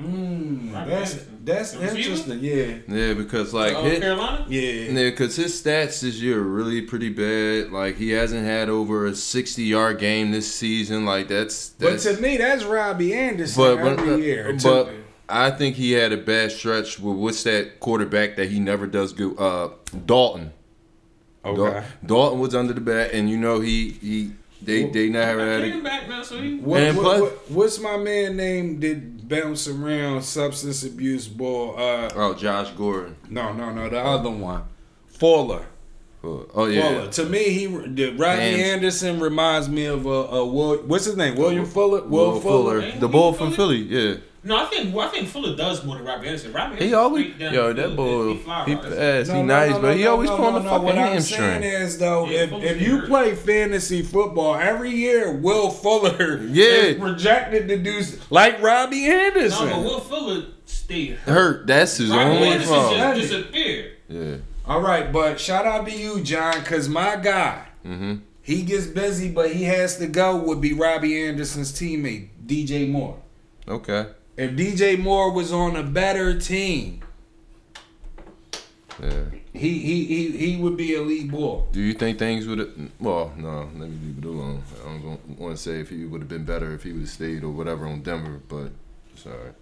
Mm, that's that's interesting. Yeah. Yeah, because like uh, hit, Carolina. Yeah. Yeah, because his stats this year are really pretty bad. Like he hasn't had over a sixty yard game this season. Like that's But to me, that's Robbie Anderson but but, every year. To- but I think he had a bad stretch with what's that quarterback that he never does good. Uh, Dalton. okay. Dal- Dalton was under the bat, and you know he he They they never had Came a, back now, so he. What, And what- plus- what- what's my man name that bounce around substance abuse ball? Uh, oh Josh Gordon. no, no, no, the other one, Fuller. Oh, oh, yeah. Fuller. To me, he Rodney Damn. Anderson reminds me of a, a what's his name? William Fuller. Will Will, Fuller. Fuller, the bull from Philly. Yeah. No, I think well, I think Fuller does more than Robbie Anderson. Robbie He Anderson always straight yo the that boy He fly he routes. fast, he no, nice, no, but he no, always no, pulling no, the no. fucking What I'm saying is though, Yeah, if, Fuller's if you hurt. play fantasy football every year, Will Fuller Yeah. is projected to do like Robbie Anderson. No, but Will Fuller stayed hurt. Hurt. That's his Robbie only Anderson fault. just disappeared. Yeah. All right, but shout out to you, John, because my guy, Mm-hmm. he gets busy, but he has to go. Would be Robbie Anderson's teammate, DJ Moore. Okay. If DJ Moore was on a better team, Yeah. he he he, he would be a lead ball. Do you think things would have? Well, no. Let me leave it alone. I don't want to say if he would have been better if he would have stayed or whatever on Denver, but sorry.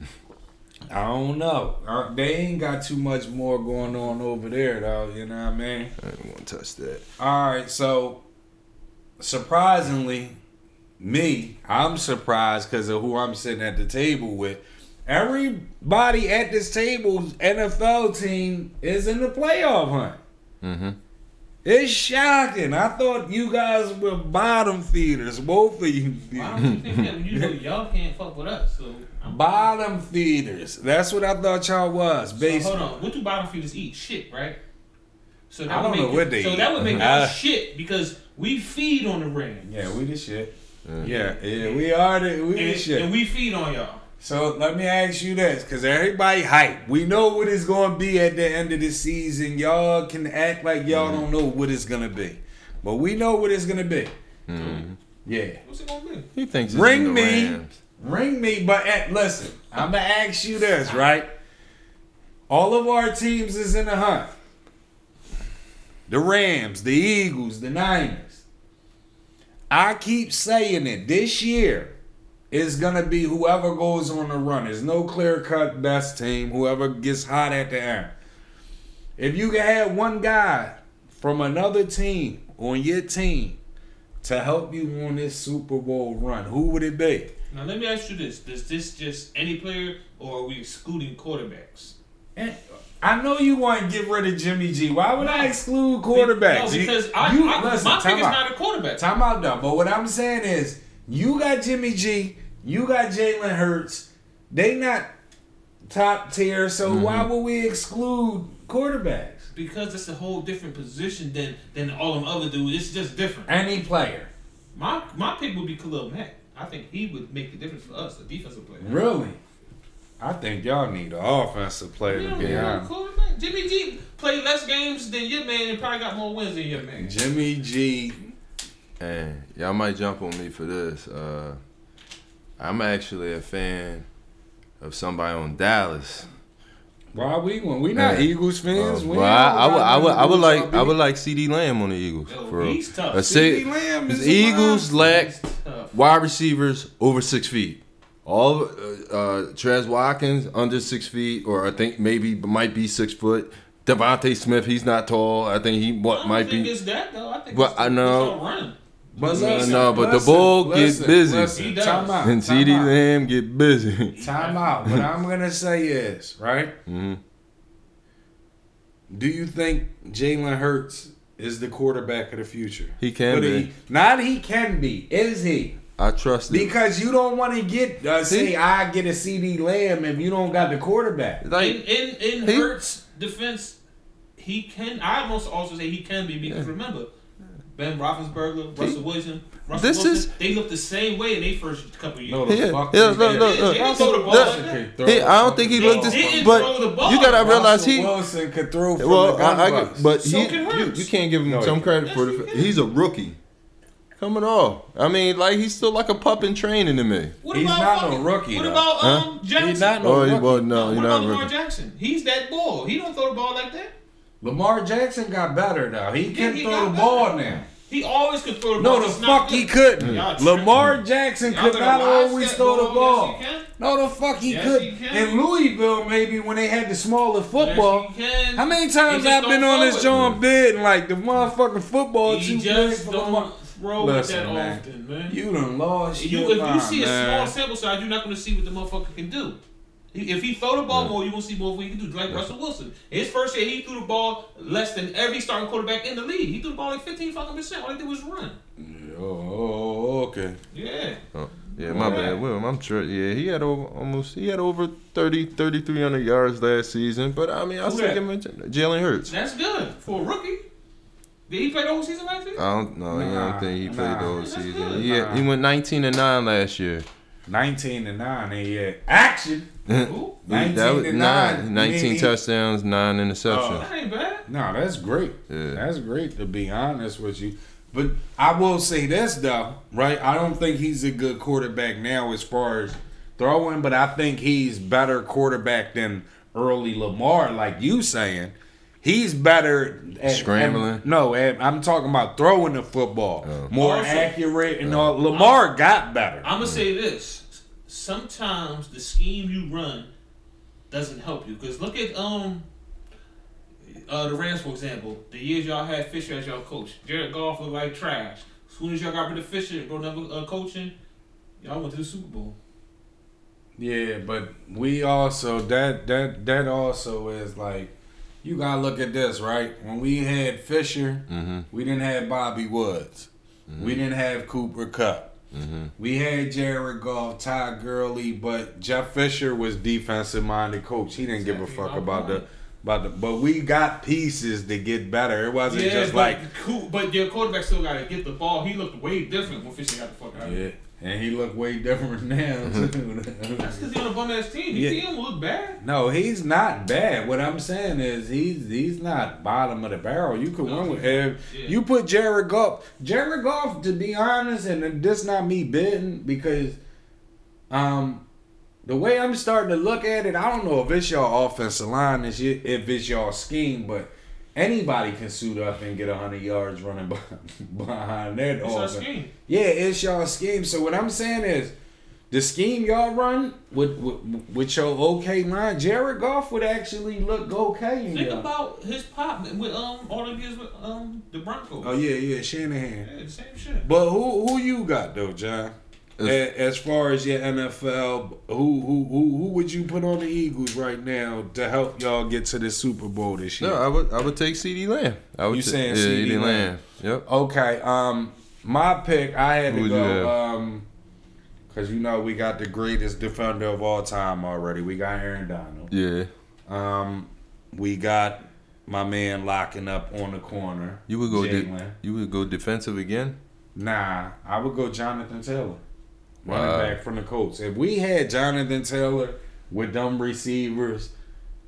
I don't know. Uh, They ain't got too much more going on over there, though. You know what I mean? I don't want to touch that. All right, so surprisingly, me, I'm surprised because of who I'm sitting at the table with. Everybody at this table's NFL team is in the playoff hunt. Mm-hmm. It's shocking. I thought you guys were bottom feeders, both of you. Why don't you think that? You know y'all can't fuck with us? So, I'm, Bottom feeders. That's what I thought y'all was. so hold on. What do bottom feeders eat? Shit, right? So I don't would know make what they So eat. that would make Uh, us shit because we feed on the Rams. Yeah, we the shit. Yeah. Yeah, yeah, we are the we the And, shit. and we feed on y'all. So let me ask you this, because everybody hype. We know what it's going to be at the end of the season. Y'all can act like y'all mm-hmm. don't know what it's going to be, but we know what it's going to be. Mm-hmm. Yeah, What's it gonna be? He thinks it's Ring the me. Rams. ring me. But at, listen, I'm gonna ask you this, right? All of our teams is in the hunt. The Rams, the Eagles, the Niners. I keep saying it. This year is gonna be whoever goes on the run. There's no clear cut best team. Whoever gets hot at the end. If you can have one guy from another team on your team to help you on this Super Bowl run, who would it be? Now let me ask you this: Does this just any player, or are we excluding quarterbacks? And I know you want to get rid of Jimmy G. Why would I exclude quarterbacks? No, You- because I, you, I, listen, my pick is not a quarterback. Time out though. But what I'm saying is, you got Jimmy G, you got Jalen Hurts. They not top tier, so Mm-hmm. why would we exclude quarterbacks? Because it's a whole different position than than all them other dudes. It's just different. Any player, My my pick would be Khalil Mack. I think he would make the difference for us, a defensive player. really? I think y'all need an offensive player You to know, be you honest. quarterback. Jimmy G played less games than your man and probably got more wins than your man. Jimmy G. And y'all might jump on me for this. Uh, I'm actually a fan of somebody on Dallas. Why we when we not Yeah. Eagles fans? Uh, well, ain't I, I would, I would, I would like, I would like CeeDee Lamb on the Eagles. Yo, for real. he's tough. CeeDee Lamb is the Eagles monster. lack wide receivers over six feet. All uh, uh, Trez Watkins under six feet, or I think maybe might be six foot. DeVonta Smith, he's not tall. I think he what don't might think be. it's that though. I think Well, it's I know. it's run. But No, listen, no, but the listen, ball get busy. Listen, He does. time out, And time C.D. out. Lamb get busy. Time out. What I'm gonna say is, right? hmm Do you think Jalen Hurts is the quarterback of the future? He can But be. he, not he can be. Is he? I trust it. Because you don't want to get uh, say See? I get a CeeDee Lamb if you don't got the quarterback. Like in in he- Hurts' defense, he can. I almost also say he can be because remember, Ben Roethlisberger, Russell Wilson, Russell This Wilson, is- they looked the same way in their first couple years. No, the Yeah, fuck yeah, he no, did. no, He no. didn't throw the ball The- Throw He- I don't think he ball. looked this, but throw the ball. you gotta realize Russell he. Wilson could throw from Well, the I, I, but So he, can you, you can't give him No, some credit Yes, for the. can. He's a rookie. Coming off. I mean, like he's still like a pup in training to me. What He's about not no fucking- rookie, What though. about Huh? um Jackson? He's not no Oh, rookie. he- well, no, what you're about not Lamar rookie. Jackson? He's that ball. He don't throw the ball like that. Lamar Jackson got better though. He Yeah, can he throw got the better. ball now. He always could throw the ball. No, the just not fuck he good. couldn't. Y'all Lamar Jackson Y'all could better not watch always that throw the ball. Yes, he can. No, the fuck he Yes, could. he can. In Louisville, maybe when they had the smaller football. Yes, he can. How many He times just I've been don't on throw this it. John bed and like the motherfucking football He too big just for don't. Lamar? throw Listen, it that man. often, man. You done lost You, your if you mind, see a small sample size, you're not going to see what the motherfucker can do. If he throw the ball more, you're going to see more of what he can do. Like Russell Wilson. His first year, he threw the ball less than every starting quarterback in the league. He threw the ball like 15 fucking percent. All he did was run. Oh, oh, okay. Yeah. Oh, yeah, my Yeah. bad. Will, I'm sure. Yeah, he had over almost. He had over 30, 3,300 yards last season. But I mean, I Who still that? give him Jalen Hurts. That's good for a rookie. Did he play the whole season last year? I don't know. I Nah, don't think he played nah. the whole season. Yeah, He, had, he went 19 and nine last year. 19 to 9, and yeah. Action! Ooh, 19 that was to nine, 9. 19 He- touchdowns, nine interceptions. Oh, that ain't bad. No, that's great. Yeah. That's great to be honest with you. But I will say this though, right? I don't think he's a good quarterback now as far as throwing, but I think he's better quarterback than early Lamar, like you saying. He's better at Scrambling? at- no, at, I'm talking about throwing the football, Oh. more Also- accurate, and all. Lamar got better. I'm gonna say this: sometimes the scheme you run doesn't help you. Cause look at um uh, the Rams for example. The years y'all had Fisher as y'all coach, Jared Goff looked like trash. As soon as y'all got rid of Fisher and brought another uh, coaching, y'all went to the Super Bowl. Yeah, but we also that that that also is like you gotta look at this right. When we had Fisher, Mm-hmm. we didn't have Bobby Woods, we didn't have Cooper Kupp, Mm-hmm. we had Jared Goff, Todd Gurley, but Jeff Fisher was defensive minded coach. He didn't give a Exactly fuck my about the point. about the. But we got pieces to get better. It wasn't yeah, just but like cool, but your quarterback still got to get the ball. He looked way different when Fisher got the fuck out. of yeah, it. And he looked way different now too. That's because he on a bum ass team. Yeah. see him look bad. No, he's not bad. What I'm saying is he's he's not bottom of the barrel. You could No, win with yeah. him. You put Jared Goff. Jared Goff, to be honest, and this not me bidding because um the way I'm starting to look at it, I don't know if it's your offensive line, is y- if it's your scheme, but anybody can suit up and get hundred yards running behind, It's offense. scheme. Yeah, it's y'all scheme. So what I'm saying is, the scheme y'all run with with, with your okay mind, Jared Goff would actually look okay in Think y'all. about his pop with um all the years with um the Broncos. Oh yeah, yeah, Shanahan. Yeah, same shit. But who who you got though, John? As- far as your NFL, who who who who would you put on the Eagles right now to help y'all get to the Super Bowl this year? No, I would I would take CeeDee Lamb. I would You ta- saying yeah, CeeDee CeeDee Lamb. Yep. Okay, um, my pick, I had Who to would you have? go, um, cause you know we got the greatest defender of all time already. We got Aaron Donald. Yeah. Um, we got my man locking up on the corner. You would go de- you would go defensive again? Nah, I would go Jonathan Taylor, running Wow. back from the Colts. If we had Jonathan Taylor with them receivers,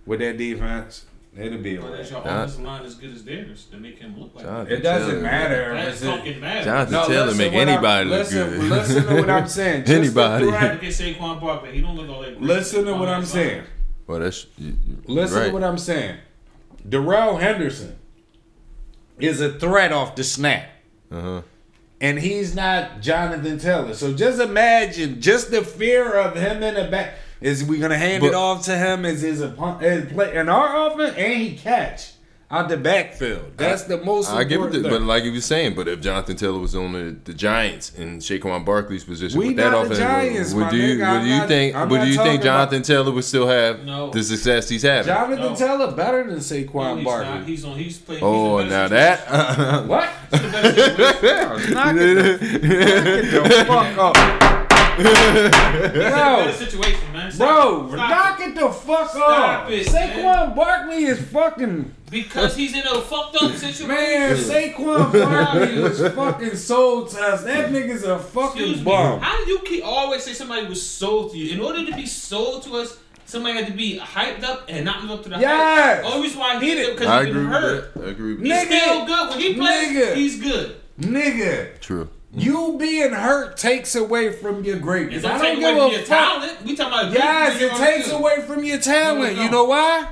with that defense, it'd be But alright. is your John- offensive line as good as theirs to make him look like John- that? It doesn't Taylor. matter. That Is it- fucking matters. Jonathan No, Taylor listen make what I'm- anybody look listen, good. Listen to what I'm saying. Just the Anybody. Look threat- at Saquon Barkley. He don't look all that. Listen to what I'm saying. Well, that's you- you- Listen right. to what I'm saying. Darrell Henderson is a threat off the snap. Uh-huh. And he's not Jonathan Taylor. So just imagine just the fear of him in the back. Is we gonna hand it off to him as his opponent play in our offense and he catch out the backfield. That's the most I give it, to, thing. but like you were saying, but if Jonathan Taylor was on the, the Giants in Saquon Barkley's position We with that the offense, Giants, would my you nigga. would I'm you not- think I'm would you think Jonathan Taylor would still have No. the success he's having? Jonathan No. Taylor better than No, Saquon he's Barkley. not. He's on. He's playing. oh, he's now better that what? situation. He's in a better situation. Knock it the, knock it the fuck off. He's Bro, situation, man. Stop Bro. Stop knock it. it the fuck Stop off. it, Saquon man. Barkley is fucking Because he's in a fucked up situation. man. Saquon Barkley was fucking sold to us. That nigga's a fucking Excuse me. bum. How do you keep always say somebody was sold to you? In order to be sold to us, somebody had to be hyped up and not live up to the Yes. hype. Only reason why He he did- did because I he agree been with hurt. that. I agree with He's. Nigga. still good. When he plays, Nigga. he's good. Nigga, True. you being hurt takes away from your greatness. I don't away give from a your fuck. talent. We talking about Yes, it takes away from your talent. No, it you know why?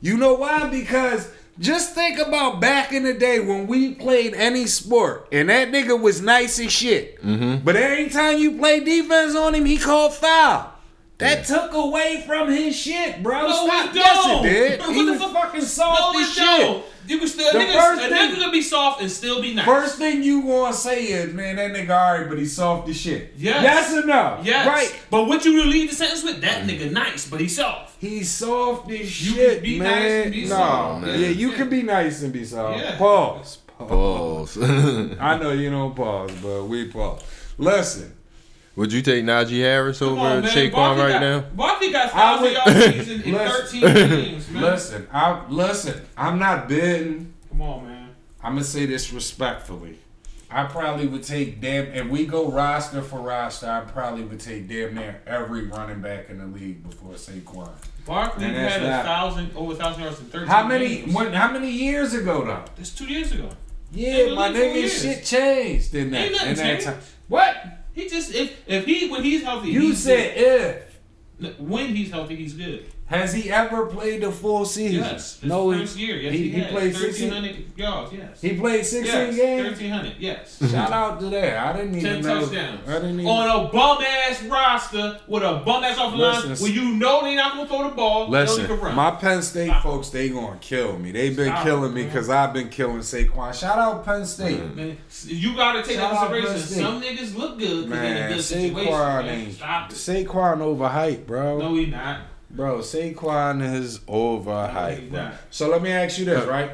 You know why? Because just think about back in the day when we played any sport and that nigga was nice as shit. Mm-hmm. But every time you play defense on him, he called foul. That took away from his shit, bro. No, Stop. it Yes, it don't. did. What he the was fuck? fucking soft No, as shit. don't. You can still The niggas, first a thing- nigga can be soft and still be nice. First thing you want to say is, man, that nigga alright, but he's soft as shit. Yes. Yes or no? yes, Right. But what you leave the sentence with? That nigga nice, but he soft. He's soft as You shit, can be man. nice and be no, soft, man. yeah, you can be nice and be soft. Yeah. Pause. Pause. I know you don't pause, but we pause. Listen, Would you take Najee Harris Come over on, man. Saquon Barkley right got, now? Barkley got thousand would- yards season in Listen. thirteen games, man. listen, I listen. I'm not bidding. Come on, man. I'm gonna say this respectfully. I probably would take damn if we go roster for roster, I probably would take damn near every running back in the league before Saquon. Barkley had a thousand over a thousand yards in thirteen. How many Games. when how many years ago though? That's two years ago. Yeah, my been four nigga, shit changed in that Ain't nothing in that changed. time. What? He just if if he when he's healthy, You he's said if. when he's healthy, he's good. Has he ever played the full season? Yes, No, first he, year. Yes, he- he, he played thirteen 16 hundred yards. Yes, he played 16 yes, games. thirteen hundred. Yes, Shout out to that. I didn't even ten know. touchdowns I didn't even. on a bum ass roster with a bum ass offensive line where you know they're not gonna throw the ball. Listen, only can run. my Penn State Stop. folks, they gonna kill me. They've been Stop, killing me because I've been killing Saquon. Shout out Penn State. Man, you gotta take Shout that out consideration. Some niggas look good because they're in a Man, good situation. Saquon man. ain't. Stop it. Saquon overhyped, bro. No, he not. Bro, Saquon is overhyped. he's So let me ask you this, right?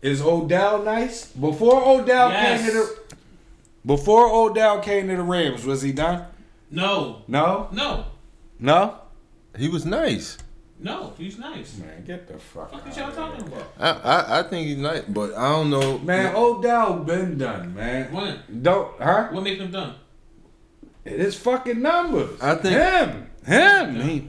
Is Odell nice? Before Odell Yes. came to the before Odell came to the Rams, was he done? No, No? no, No? He was nice. no. He's nice. Man, get the fuck What out y'all of talking about? I, I I think he's nice, but I don't know. Man, Odell been done, man. When? Don't huh? What makes him done? It is fucking numbers. I think- him. Him. He,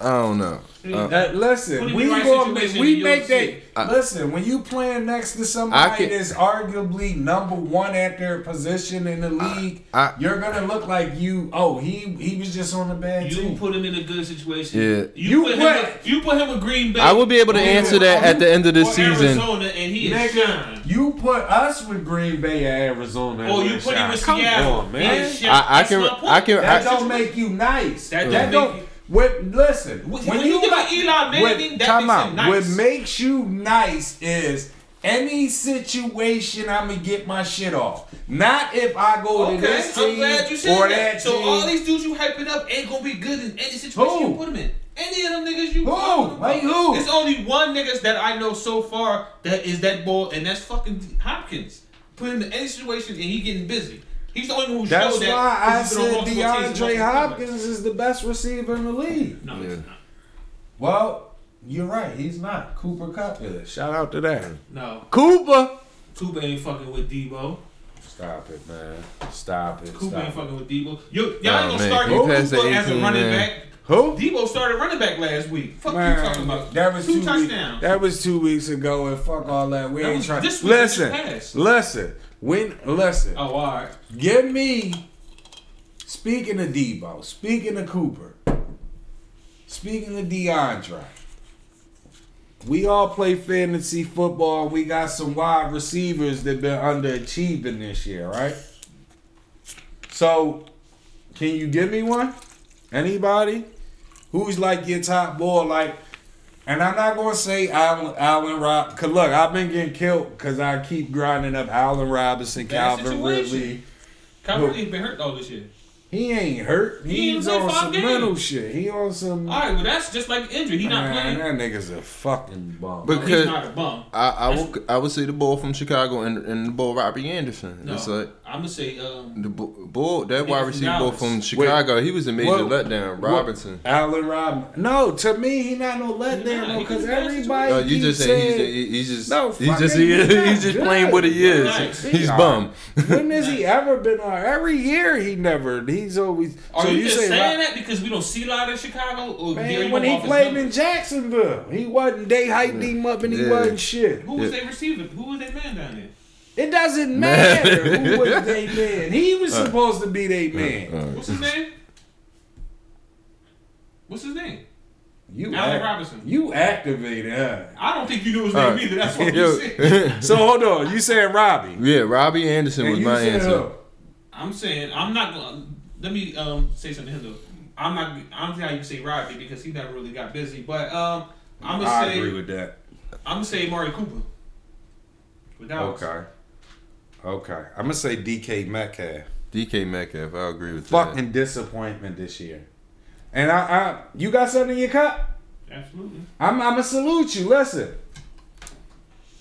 I don't know. Uh, Uh, listen, we in the right gonna we make that. see. Listen, when you playing next to somebody can- that's arguably number one at their position in the league, I- you're gonna look like you. Oh, he he was just on the bad You team. put him in a good situation. Yeah. You, You put him. you put him with Green Bay. I will be able to answer that at the end of the season. Arizona, and he is Nigga, shine. you put us with Green Bay at Arizona. Oh, you we're put him shot. with Come Seattle. on, He man. is. I- I can- my. I can- That I- don't make you nice. That That, don't don't. make you- What? Listen. When- when, you give like- Eli Manning, what- that makes him nice. What makes you nice is any situation I'm gonna get my shit off. Not if I go to Okay, this I'm team glad you said or that. that So team. all these dudes you hyping up ain't gonna be good in any situation Who? you put them in. Any of them niggas you Who? Like who? It's only one niggas that I know so far that is that boy, and that's fucking Hopkins. Put him in any situation and he getting busy. He's the only one who That's showed that. why I 'cause he's been on said multiple teams and DeAndre Hopkins is the best receiver in the league. No, Yeah. he's not. Well, you're right. He's not. Cooper Kupp is. Shout out to that. No, Cooper. Cooper ain't fucking with Deebo. Stop it, man. Stop it. Cooper Stop ain't it. fucking with Deebo. Yo, y'all Oh, ain't gonna man, start he Cooper as a running man. back. Who? Deebo started running back last week. Fuck you talking about? that was two, two, weeks. touchdowns. That was two weeks ago, and fuck all that. We That ain't trying. this Listen, listen. When listen, Oh, all right. give me. Speaking of Deebo, speaking of Cooper, speaking of DeAndre, we all play fantasy football. We got some wide receivers that been underachieving this year, right? So, can you give me one? Anybody? Who's like your top boy? Like, and I'm not gonna say Allen, Allen Rob. Cause look, I've been getting killed because I keep grinding up Allen Robinson, Bad Calvin situation. Ridley. Calvin Ridley's been hurt all this year. He ain't hurt. He He's on five some games. mental shit. He on some. All right, well that's just like injury. He not man, playing. that nigga's a fucking bum. But- No, he's because- not a bum. I, I will I would say the ball from Chicago and, and the ball Robbie Anderson. No, It's like I'm gonna say um, the bu- ball that wide from receiver ball Dallas. from Chicago. he was a major What- letdown. what- Robinson. Allen Robinson. No, to me, he not no letdown He because He everybody. Uh, you just saying saying, he's, he's just No, he's just he, he's he's just good. playing what he is. Nice. He's He bum. when has he ever been on? Every year he never. He's always. are so you, just say saying Rob- that because we don't see a lot in Chicago? Or Man, when he played in Jacksonville, he wasn't. They hyped him up and he Yeah. wasn't shit. Who was Yeah. their receiver? Who was their man down there? It doesn't matter who was they man. He was Uh, supposed to be they man. Uh, What's his name? What's his name? You Allen act- Robinson. You activated her. I don't think you knew his all name right. either. That's what Yo, you said. So hold on. You saying Robbie? yeah, Robbie Anderson And was my said answer. who? I'm saying I'm not gonna. Let me um say something to him though. I'm not. I'm telling how you say Robbie because he never really got busy. But um, I'm gonna I say agree with that. I'm I'm gonna say Amari Cooper. Without Okay. Okay. I'm gonna say DK Metcalf. DK Metcalf, I agree with that. Fucking disappointment this year. And I, I you got something in your cup? Absolutely. I'm I'm gonna salute you. Listen.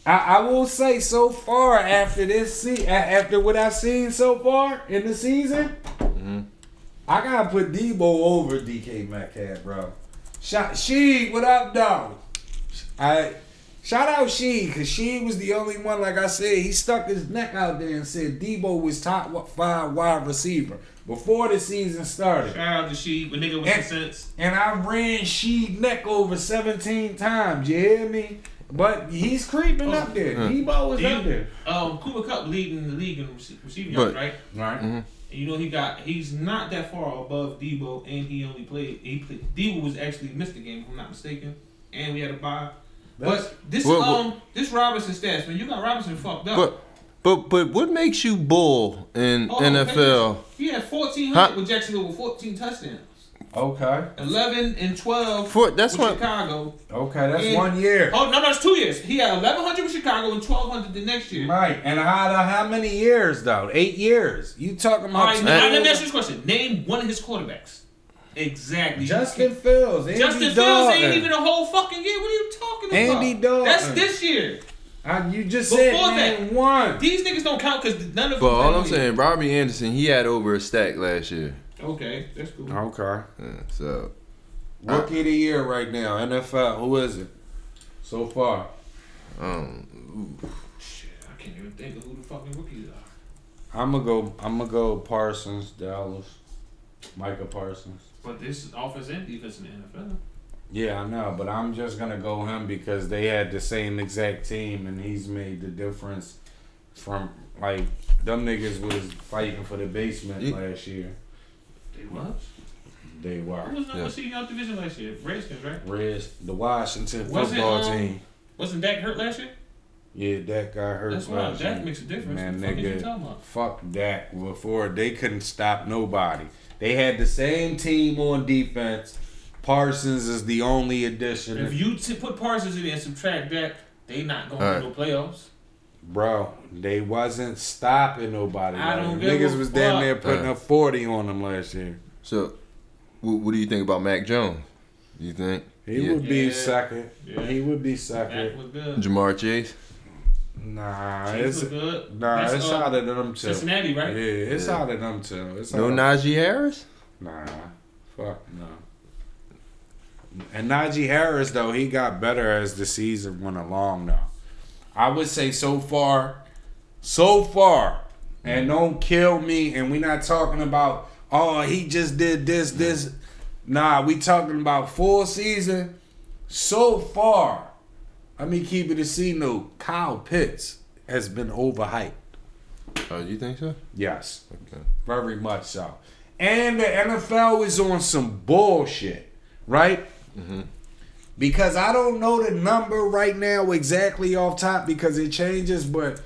I, I will say so far after this se- after what I've seen so far in the season, mm-hmm. I gotta put Deebo over DK Metcalf, bro. Shout she, what up, dog? I shout out she, cause she was the only one. Like I said, he stuck his neck out there and said Deebo was top five wide receiver before the season started. Shout out to Sheep, a nigga with And- some sense. And I ran she neck over 17 times. You hear me? But he's creeping up there. Deebo was Do up there. Um, Cooper Kupp leading the league in receiving yards, right? Right. And you know he got he's not that far above Deebo, and he only played. He played, Deebo was actually missed the game, if I'm not mistaken, and we had a bye. That's- But this Well, um this Robinson stats, man, you got Robinson fucked up. But but but what makes you bull in Oh, NFL? He had 1,400 Huh? with Jacksonville with 14 touchdowns. Okay. 11 and 12 For- that's with what- Chicago. Okay, that's And- one year. Oh, no, no, it's two years. He had 1,100 with Chicago and 1,200 the next year. Right. And how how many years though? Eight years. You talking about right, two now, let me years? ask you this question. Name one of his quarterbacks. Exactly. Justin Fields. Andy Justin Fields ain't even a whole fucking year. What are you talking about? Andy Dalton. That's this year. Uh, you just Before said that- one. These niggas don't count because none of them. But them. all I'm saying, Robbie Anderson, he had over a stack last year. Okay, that's cool. Okay. Yeah, so Rookie of the year right now, NFL. Who is it? So far. um, Shit, I can't even think of who the fucking rookies are. I'm gonna go. I'm gonna go Parsons, Dallas, Micah Parsons. But this is offense and defense in the NFL. Yeah, I know, but I'm just gonna go him because they had the same exact team, and he's made the difference from like them niggas was fighting for the basement Ye- last year. They was. They were. Who was number Yeah. seed in our division last year? Redskins, right? Reds, the Washington Was it, football um, team. Wasn't Dak hurt last year? Yeah, that got hurt. That's why last Dak year. makes a difference. Man, what the fuck is you nigga, talking about? fuck Dak. Before they couldn't stop nobody. They had the same team on defense. Parsons is the only addition. If you t- put Parsons in there and subtract that, they not going Alright. to no playoffs. Bro, they wasn't stopping nobody. I don't give Niggas was down fuck. there putting Uh. up 40 on them last year. so what, what do you think about Mac Jones? You think He Yeah. would be Yeah. second. Yeah. He would be second. Ja'Marr Chase? Nah, Chiefs it's was good. nah, That's, it's uh, out of them two. Cincinnati, right? Yeah, it's Yeah. out of them two. It's No out of- Najee Harris? Nah, fuck no. And Najee Harris though, he got better as the season went along though. I would say so far, so far, and don't kill me. And we're not talking about oh he just did this this. Nah, we talking about full season. So far, let me keep it a C note. Kyle Pitts has been overhyped. Oh, you think so? Yes. Okay. Very much so. And the NFL is on some bullshit, right? Mm-hmm. Because I don't know the number right now exactly off top because it changes, but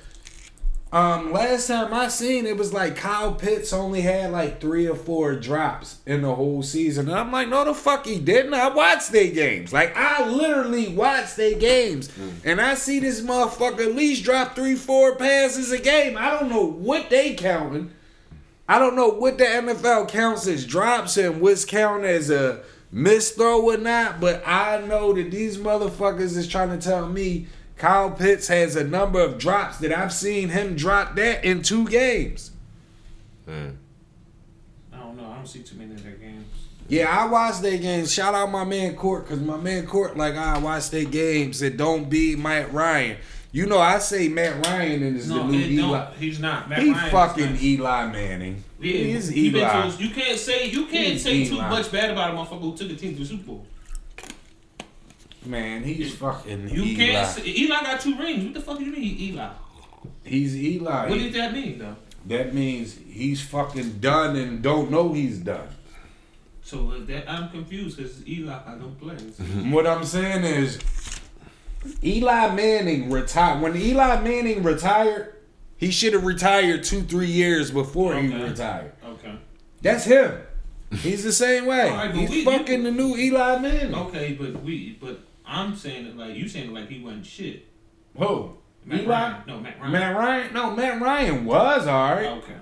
um last time I seen it was like Kyle Pitts only had like three or four drops in the whole season. And I'm like, no the fuck he didn't. I watched their games. Like I literally watched their games. And I see this motherfucker at least drop three, four passes a game. I don't know what they counting. I don't know what the NFL counts as drops and what's counted as a missed throw or not, but I know that these motherfuckers is trying to tell me Kyle Pitts has a number of drops that I've seen him drop that in two games. Yeah. I don't know. I don't see too many of their games. Yeah, I watch their games. Shout out my man Court, cause my man Court like I watch their games and don't beat Matt Ryan. You know I say Matt Ryan is the No, new Eli. don't. He's not. Matt He Ryan is fucking. Eli Manning. Yeah, he been Eli. you can't say you can't He's say too Eli. much bad about a motherfucker who took a team to the Super Bowl. Man, he's fucking You Eli. can't. Say, Eli got two rings. What the fuck do you mean, Eli? He's Eli. What does that mean, though? That means he's fucking done and don't know he's done. So that I'm confused because Eli I don't play. what I'm saying is, Eli Manning retired. When Eli Manning retired, he should have retired two, three years before he retired. Okay. That's him. He's the same way. Right, he's we- fucking the new Eli Manning. Okay, but we but I'm saying it like you saying it like he wasn't shit. Who? Matt Eli? Ryan. No, Matt Ryan. Matt Ryan? No, Matt Ryan was alright. Okay.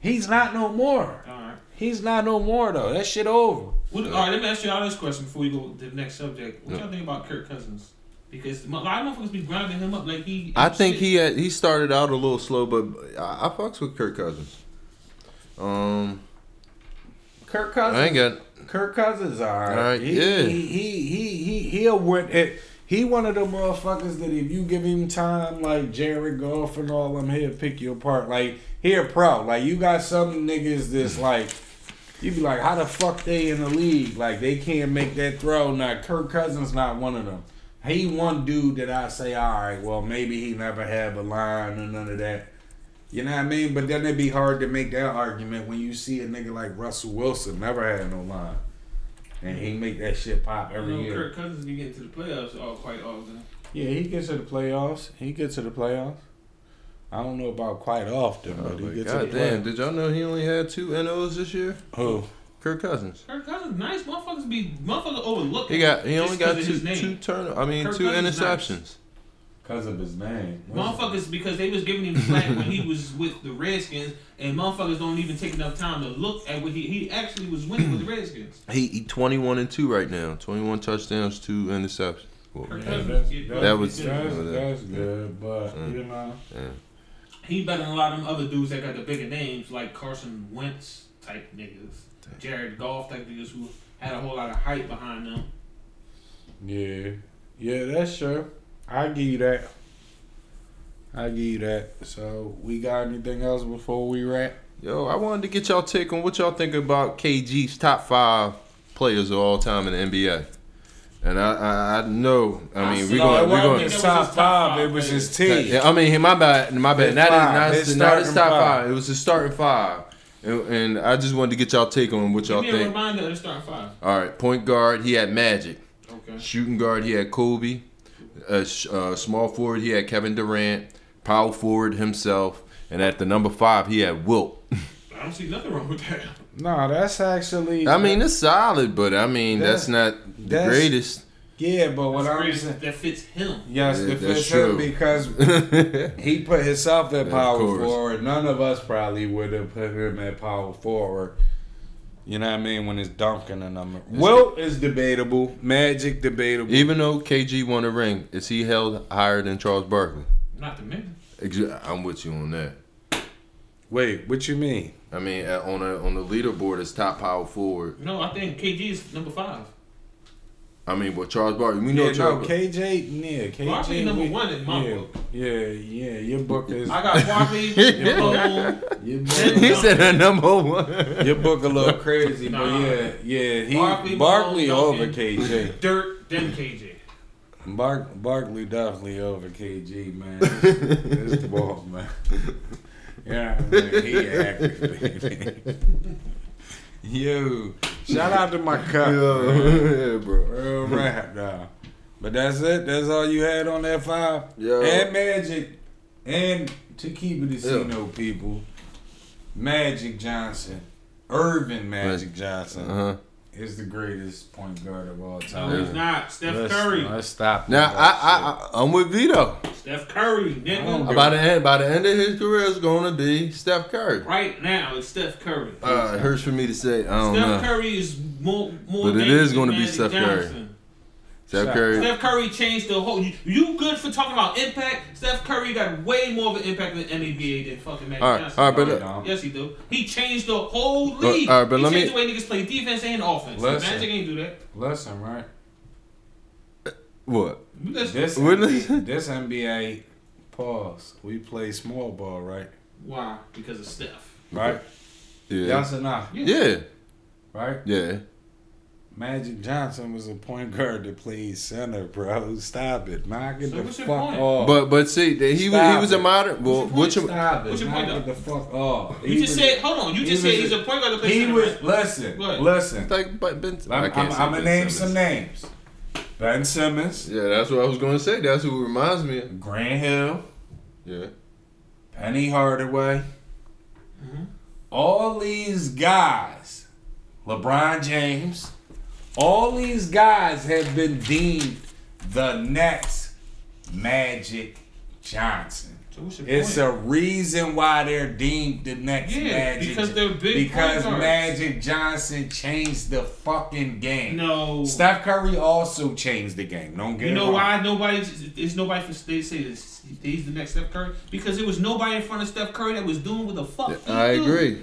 He's not no more. All right. He's not no more though. That shit over. What, all right, let me ask you all this question before we go to the next subject. What y'all think about Kirk Cousins? Because a lot of motherfuckers be grinding him up like he. I think shit. he had, he started out a little slow, but I, I fucks with Kirk Cousins. Um, Kirk Cousins. I ain't got Kirk Cousins, all right. Alright, he, yeah. He he he he he'll win it. He one of the motherfuckers that if you give him time, like Jared Goff and all them, he'll pick you apart. Like he a pro. Like you got some niggas that's mm. like, you be like, how the fuck they in the league? Like they can't make that throw. Now Kirk Cousins not one of them. He one dude that I say, all right, well maybe he never have a line or none of that. You know what I mean? But then it'd be hard to make that argument when you see a nigga like Russell Wilson never had no line. And he make that shit pop I every know year. Kirk Cousins be getting to the playoffs all quite often. Yeah, he gets to the playoffs. He gets to the playoffs. I don't know about quite often, Oh, but he oh, but gets to God the damn, playoffs. did y'all know he only had two NOs this year? Who? Kirk Cousins. Kirk Cousins, nice motherfuckers be motherfuckers overlook. He got he only got two his two turn I mean Kirk two Cousins interceptions. nice. Because of his name. Motherfuckers, because they was giving him slack when he was with the Redskins, and motherfuckers don't even take enough time to look at what he he actually was winning with the Redskins. He, he twenty one and two right now. Twenty one touchdowns, two interceptions. Well, Kirk Yeah, Cousins, that's, get- that's, That was- that's, yeah. that's good, but Mm. you know, He better than a lot of them other dudes that got the bigger names like Carson Wentz type niggas, Jared Goff type niggas who had a whole lot of hype behind them. yeah, yeah, that's true. I give you that. I give you that. So we got anything else before we wrap? Yo, I wanted to get y'all take on what y'all think about KG's top five players of all time in the NBA. And I, I, I know, I I mean, we're going, it we wasn't going. his his top top five five. It was his players. team. Yeah, I mean, my bad, my bad. His Not, five, his, his not, not his top five. five. It was his starting five, and, and I just wanted to get y'all take on what y'all Give me a think. reminder of the starting five. All right, point guard, he had Magic. Okay. Shooting guard, he had Kobe. Uh, sh- uh, small forward, he had Kevin Durant. Power forward himself, and at the number five, he had Wilt. I don't see nothing wrong with that. No, that's actually. I mean, it's solid, but I mean, that's, That's- not the that's- greatest. yeah, but what That's I'm saying, that fits him. yes, Yeah, it that's fits him true. because he put himself at power forward. None of us probably would have put him at power forward. You know what I mean? When it's Duncan and them. Wilt is debatable. Magic debatable. Even though KG won a ring, is he held higher than Charles Barkley? Not to mention. Ex- I'm with you on that. Wait, what you mean? I mean, uh, on a on the leaderboard as top power forward. No, I think KG is number five. I mean, but Charles Barkley, we know Yeah, no, Charles. KJ, yeah, KJ. Barkley number we- one in my yeah, book. Yeah, yeah, your book is I got Barkley, Malone, your he said a number one. your book a little crazy, Nah. but yeah, yeah, he Barkley, Barkley, over KJ. Dirk, then KJ. Bark, Barkley definitely over KG, man. This, this ball, man. Yeah, man, he active, baby. Yo, shout out to my cut. man. yeah, bro. Real rap, dog. But that's it. That's all you had on that five. Yo. And Magic, and to keep it a know people, Magic Johnson, Earvin Magic Johnson Uh huh. Is the greatest point guard of all time. No, time. he's not. Steph Let's- Curry. Let's stop. Now I, I, I I'm with Vito. Steph Curry, I nigga. By the end, by the end of his career, it's gonna be Steph Curry. Right now, it's Steph Curry. Uh, it hurts for me to say. I don't Steph know. Curry is more more. But it dangerous is gonna be Magic Steph Curry. Johnson. Steph Curry. Steph Curry changed the whole. You, you good for talking about impact? Steph Curry got way more of an impact in the NBA than fucking Magic All right, Johnson. all right, but No, look- he don't. yes, he do. He changed the whole But- league. all right, but he let changed me- the way niggas play defense and offense. Listen. Magic ain't do that. Listen, right? What? You just- This What NBA, this NBA pause. We play small ball, right? Why? Because of Steph. Right? Yeah. Yes or not? Yeah. Right? Yeah. Magic Johnson was a point guard that played center, bro. Stop it. Knock it So the what's fuck your point? off. But but see, that he was he Stop was a modern. Well, What's your what's point? your, Stop it. What's your Knock point, it the fuck off. You He just was- said, hold on. You just was said he's a point guard that plays He center. was right? listen, Go ahead. listen. like but Ben, I'm, I can't say I'm gonna Ben name Simmons. some names. Ben Simmons, Yeah, that's what I was gonna say. That's who reminds me. of. Grant Hill, Yeah. Penny Hardaway. Mhm. All these guys, LeBron James, all these guys have been deemed the next Magic Johnson. So It's point? a reason why they're deemed the next Yeah, Magic. because they're big Because. Magic Johnson changed the fucking game. no. Steph Curry also changed the game. Don't get You it know wrong. why nobody? It's nobody for they say this. He's the next Steph Curry because there was nobody in front of Steph Curry that was doing what the fuck. he I do. agree.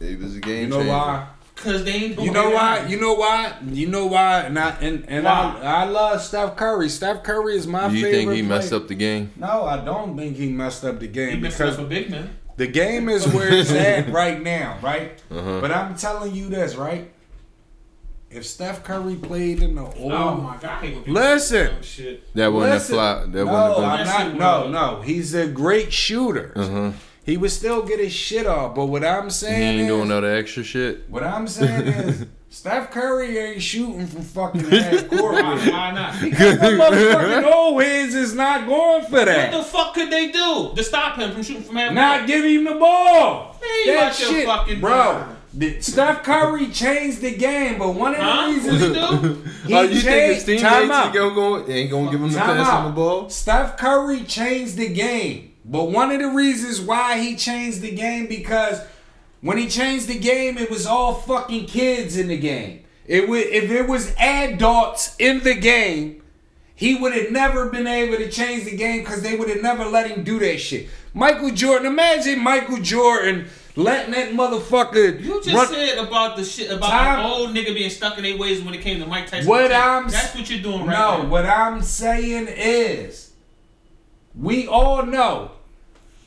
He was a game You know changer. why? Cause they ain't. You know why? You know why? You know why? And I and, and Why? I, I love Steph Curry. Steph Curry is my Do you favorite. think he messed up the game? No, I don't think he messed up the game. He game messed up a big man. the game is where it's at right now, right? Uh-huh. But I'm telling you this, right? If Steph Curry played in the old, Oh my god! I hate when people Listen. say dumb Shit. That wasn't a Listen, flop. That no, wasn't a I'm not. No, no, he's a great shooter. Uh-huh. He would still get his shit off. But what I'm saying he ain't is, doing all the extra shit. what I'm saying is, Steph Curry ain't shooting from fucking half court. Why, why not? Because the motherfucking old heads is not going for that. What the fuck could they do to stop him from shooting from half court? Not give him the ball. Man, you that shit, fucking bro. mind. Steph Curry changed the game, but one of the Huh? reasons What he do? Oh, he oh, you think his changed- teammates time ain't out. gonna, go, ain't gonna give him the pass on the ball? Steph Curry changed the game. But one of the reasons why he changed the game because when he changed the game, it was all fucking kids in the game. It would if it was adults in the game, he would have never been able to change the game because they would have never let him do that shit. Michael Jordan, imagine Michael Jordan letting that motherfucker You just run. said about the shit about Time- the old nigga being stuck in their ways when it came to Mike Tyson. What I'm That's what you're doing right no, now. what I'm saying is, we all know,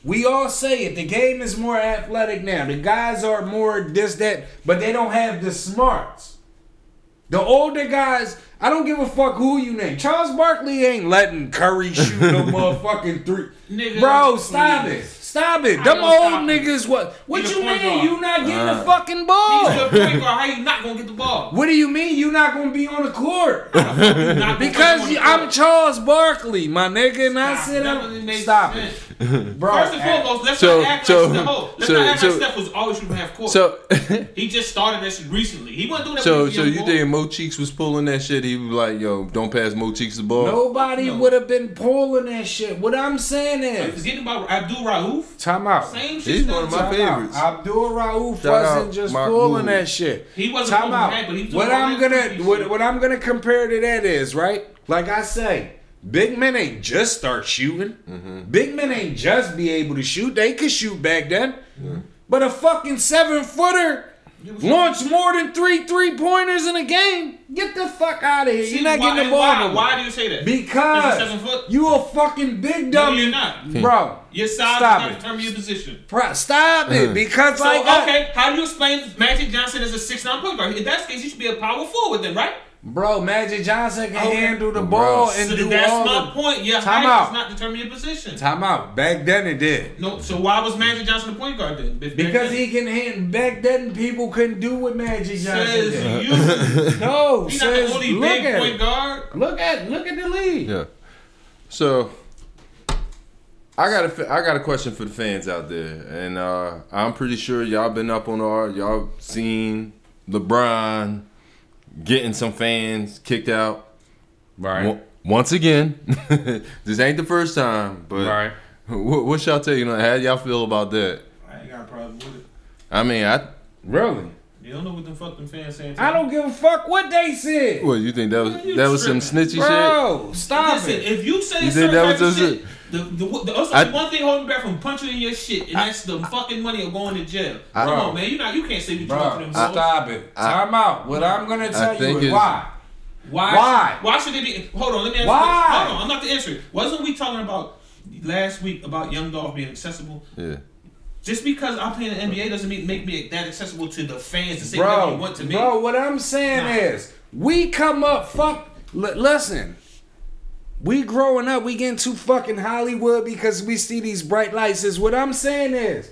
we all say it. The game is more athletic now. The guys are more this that, but they don't have the smarts. The older guys, I don't give a fuck who you name. Charles Barkley ain't letting Curry shoot no motherfucking three. Nigga, Bro, stop please. it. Stop it. I Them old stop it. niggas, what? What He's you mean? guard. You not getting the Uh. fucking He's ball? a point guard. How you not gonna get the ball? What do you mean you not gonna be on the court? Not Because you- I'm Charles Barkley, my nigga, and I Stop. said I'm stop sense. it, bro. First and eh, foremost, let's So- not act so- like the whole. Let's so- not act so- like Steph was always shooting half court. So, he just started that shit recently. He wasn't doing that. so, when he so was you think Mo Cheeks was pulling that shit? He was like, "Yo, don't pass Mo Cheeks the ball." Nobody No. would have been pulling that shit. What I'm saying boy. is, Forgetting about Abdul Rauf. time out. Same shit. He's one of my Time out. favorites. Abdul Rauf Shout wasn't out just Mark pulling Moore. that shit. He wasn't Time pulling out. that, but he was What doing all I'm gonna what, shit. what I'm gonna compare to that is right. Like I say, big men ain't just start shooting. Mm-hmm. Big men ain't just be able to shoot. They could shoot back then. But a fucking seven footer launched more than three three pointers in a game. Get the fuck out of here. See, You're not why, getting the ball. Why? no more. Why do you say that? Because seven foot. you a fucking big No, you're not. bro. Your size Stop does not it. determine your position. Bro, stop it. Because So like I- okay, how do you explain Magic Johnson as a six nine point guard? In that case, you should be a power forward then, right? Bro, Magic Johnson can Okay. handle the Bro. ball and so do that's all my the point. Your Time height out. does not determine your position. time out. Back then it did. No, so why was Magic Johnson the point guard then? Back Because then- he can hand back then people couldn't do what Magic Johnson says did. you. No, He's not says the only look big at point it. guard. Look at look at the league. Yeah. So I got a fa- I got a question for the fans out there, and uh, I'm pretty sure y'all been up on our y'all seen LeBron getting some fans kicked out. Right. Wa- Once again, this ain't the first time, but Right. what, what y'all tell you? know, How y'all feel about that? I ain't got a problem with it. I mean, I Really? You don't know what the fuck them fans saying. to I don't give a fuck what they said. what you think that was Man, you that was some tripping. snitchy shit? Bro, stop Listen, it. if you say You certain think that type was of just shit, the, the, the, also I- one thing holding back from punching in your shit, and that's the fucking money of going to jail. I- Come Bro. on, man, you not you can't say what you want Bro, to them. boys. stop it. I- Time out. What I'm gonna tell you think is why. Why? Why? Why should they be? Hold on, let me answer Why? this. Hold on, I'm not the answer. Wasn't we talking about last week about Young Dolph being accessible? Yeah. Just because I'm playing the NBA doesn't mean make me that accessible to the fans to say whatever Bro, you want to me. bro, what I'm saying Nah. is, we come up, fuck, li- listen, we growing up, we getting too fucking Hollywood because we see these bright lights. Is what I'm saying is,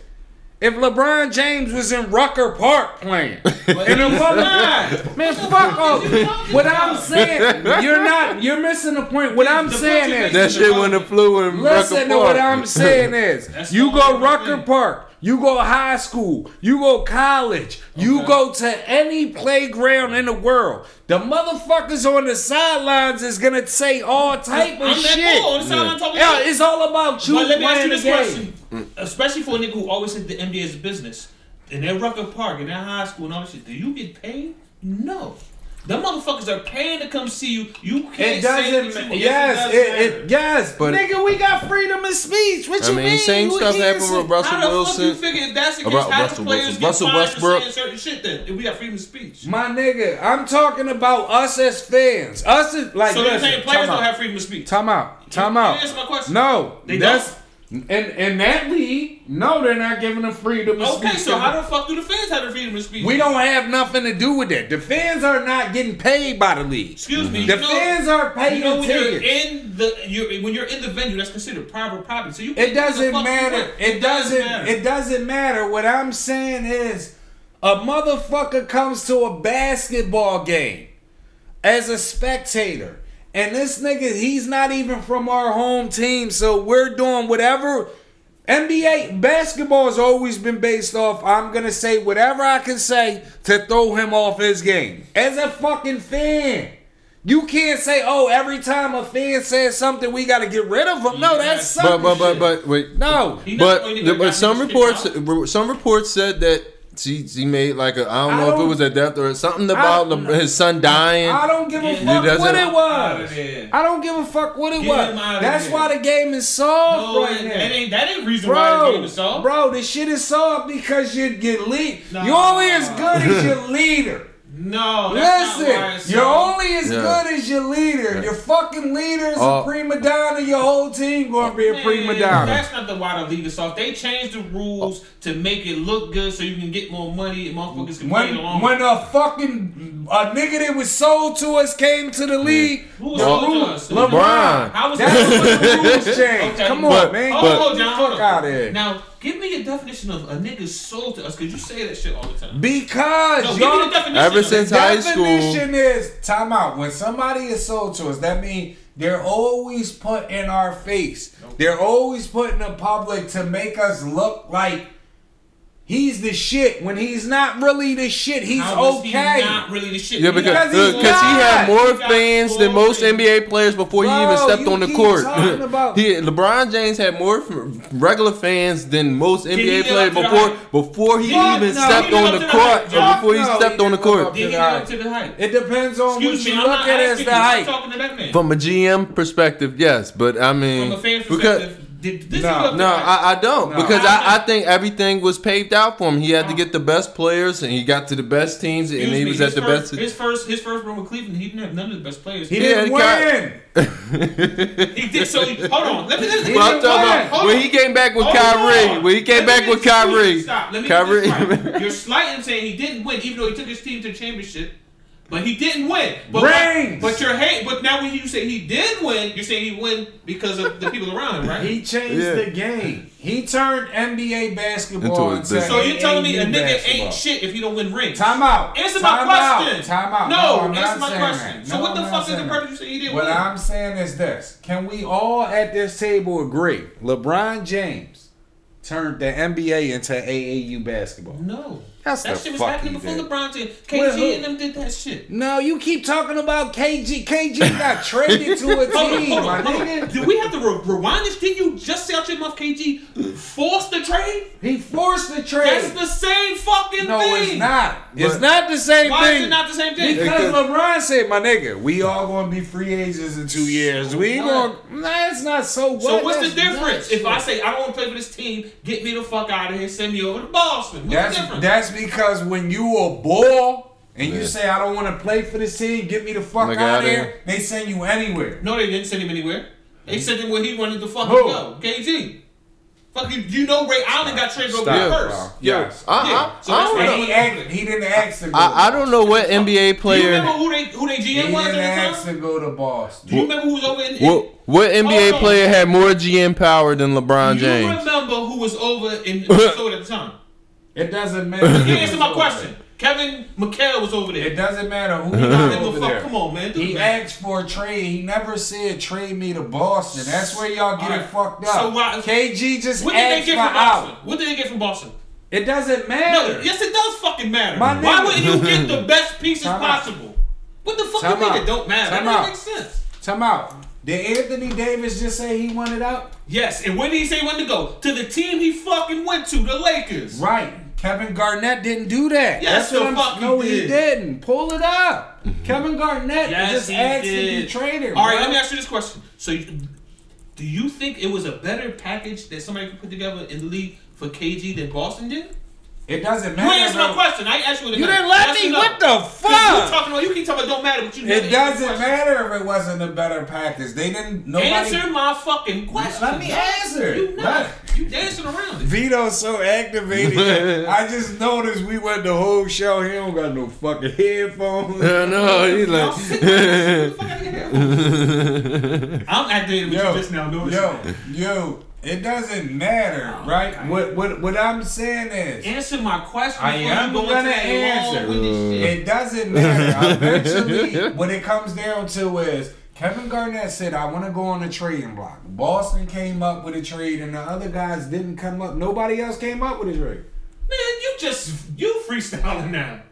if LeBron James was in Rucker Park playing, But and it he's man, fuck off. What I'm about? saying, you're not, you're missing the point. What I'm saying is, That shit wouldn't have flew in Listen to what I'm saying is, you go only Rucker. Park. You go high school, you go college, you go to any playground in the world. The motherfuckers on the sidelines is gonna say all type of I'm shit. fool. That's all I'm talking Yeah, it's all about you But let me ask you this question, especially for a nigga who always said the NBA is business. In that Rucker Park, in that high school, and all that shit, do you get paid? No. Them motherfuckers are paying to come see you. You can't It say doesn't. what ma- you, yes, it, it, does it, yes. But- nigga, we got freedom of speech. What I you mean, mean? same You stuff can't happened say- with Russell How the fuck you Wilson. figure if that's the case, About how Russell the players Wilson. get Russell fined Westbrook. for saying certain shit then? If we got freedom of speech. My nigga, I'm talking about us as fans. Us as like. so you're listen, saying players time don't out. have freedom of speech? Time out. Time You- you out. answer my question. No, They that's in in that league. No, they're not giving them freedom of Okay, speech. so how the fuck do the fans have the freedom of speech? we don't have nothing to do with that. The fans are not getting paid by the league. Excuse me. The know, fans are paying You know when you're in the you're, when you're in the venue, that's considered private property. So you It do what the doesn't matter. want. It doesn't. matter. It doesn't matter. What I'm saying is, a motherfucker comes to a basketball game as a spectator, and this nigga, he's not even from our home team, so we're doing whatever. NBA basketball has always been based off. I'm gonna say whatever I can say to throw him off his game as a fucking fan. You can't say, "Oh, every time a fan says something, we got to get rid of him." No, Yeah. that's But something. but but but wait. no. He But the only nigga the- that but some reports some reports said that she she made like a I don't I know if it was a death or something about don't- his son dying. I don't give a Yeah, fuck he what it was. I don't give a fuck what it Get was. him That's there. why the game is soft No, right that, now. that ain't that ain't reason why the game is soft. bro, this shit is soft because you get lead. Nah. You're only as good as your leader. No, that's not why Listen, you're only as Yeah. good as your leader. Yeah. Your fucking leader is Uh, a prima donna. Your whole team gonna be a Man, prima donna. That's not the why the league is soft. They changed the rules to make it look good so you can get more money and motherfuckers can play When along. when a fucking a nigga that was sold to us came to the league, Who was the sold to us? LeBron. How was That's that? when the rules changed. Okay. Come on, But- man. Hold but- hold on, Get the hold fuck out of here. Now, give me a definition of a nigga sold to us, because you say that shit all the time. Because No, give y'all, me the definition. Ever since high school- definition is time out. When somebody is sold to us, that means they're always put in our face. They're always put in the public to make us look like he's the shit when he's not really the shit. He's How okay. He not really the shit. Yeah, He because got- Because because he had more He fans than most fans. NBA players before he even stepped on the court. about- he LeBron James had more regular fans than most he NBA players up to the before hype? before he Fuck even no. stepped He on the to the court. or Fuck before he no, stepped he on the court. Did he to live up to the hype? It depends on Excuse what me, you I'm look not at as asking the you. I'm hype. talking to that man. From a GM perspective, yes, but I mean, From a fan's because perspective, did this No. live no. I, I don't No. because I, I think everything was paved out for him. He had to get the best players, and he got to the best teams, and he me, was at the first, best. His first, his first run with Cleveland, he didn't have none of the best players. He He, Yeah, didn't win. he did so. He, hold on, let me. Let me He Well, I'm didn't talking win. about when on. he came back with Hold Kyrie. on. When he came Let back me with get this- Kyrie. Stop. Let me Kyrie. right. You're slighting saying he didn't win, even though he took his team to the championship. But he didn't win. But Rings. But you're hate. But now when you say he did win, you're saying he win because of the people around him, right? He changed Yeah. the game. He turned NBA basketball Into a into business. so you're telling me a nigga basketball. ain't shit if he don't win rings? Time out. Answer my Time question. Out. Time out. No, I'm answer my question. that. So No, what the I'm not fuck is the saying purpose you say he didn't What win? I'm saying is this: Can we all at this table agree? LeBron James turned the NBA into AAU basketball. No. That's that the shit was happening before did. LeBron James. Well, who- and them did that shit. No, you keep talking about KG. KG got traded to a Hold on, team, hold my on, hold on. nigga. Do we have to re- rewind this? Did you just say out your mouth KG forced the trade? He forced the trade. That's the same fucking no, thing. it's not. It's not the same Why thing. Why is it not the same thing? Because Because- LeBron said, "My nigga, we all gonna be free agents in two years. We ain't gonna. Nah, it's not so. What? So what's the difference? nuts. If I say I don't want to play for this team, get me the fuck out of here, send me over to Boston. What's That's the difference? that's because when you a ball and you say I don't want to play for this team, get me the fuck Like out of here. here. They send you anywhere. no, they didn't send him anywhere. They sent him where he wanted to fucking Who? go. KG. Fuck you. You know Ray Allen got traded over Stop, bro. first. Yes. I, Yeah. I, So I that's don't know. He, asked, he didn't ask to go. I, I don't know what NBA player. Do you remember who they who they he GM was didn't at ask the time? to go to Boston. Do you remember who was over in? What, what NBA on. player had more GM power than LeBron James? Do you James? remember who was over in Minnesota at the time? It doesn't matter. answer my question. Kevin McHale was over there. It doesn't matter who He he got over the fuck. there. Come on, man. He math. asked for a trade. He never said trade me to Boston. That's where y'all get All it fucked up. So why- KG just What did they get for from Boston? out. What did they get from Boston? It doesn't No, matter. yes, it does fucking matter. My Why nigga. wouldn't you get the best pieces Time out. possible? What the fuck Time you mean out. it don't matter? Time that out. doesn't make sense. Time out. Did Anthony Davis just say he wanted out? Yes, and where did he say when to go? To the team he fucking went to, the Lakers. Right. Kevin Garnett didn't do that. Yes, That's what the I'm- fuck No, he did. didn't. Pull it up. Mm-hmm. Kevin Garnett Yes, just he asked did. to be traded. All right, bro. let me ask you this question. So, you, do you think it was a better package that somebody could put together in the league for KG than Boston did? It doesn't You matter. ain't answer my bro. question. I asked you what You didn't let me. What the fuck? You talking about you keep talking about don't matter, but you never It doesn't matter if it wasn't a better package. They didn't. Nobody. Answer my fucking question. Let me dog. answer. You not. Let- You dancing around it. Vito's so activated. I just noticed we went the whole show. He don't got no fucking headphones. I know. He's like. sick of this. Get the fuck out of here. I'm activated with Yo, you just now. Notice yo, yo. It doesn't matter, oh, right? What what what I'm saying is, Answer my question. I am you go gonna into that answer. it doesn't matter. Eventually, what it comes down to is Kevin Garnett said, "I want to go on a trading block." Boston came up with a trade, and the other guys didn't come up. Nobody else came up with a trade. Man, you just you freestyling now.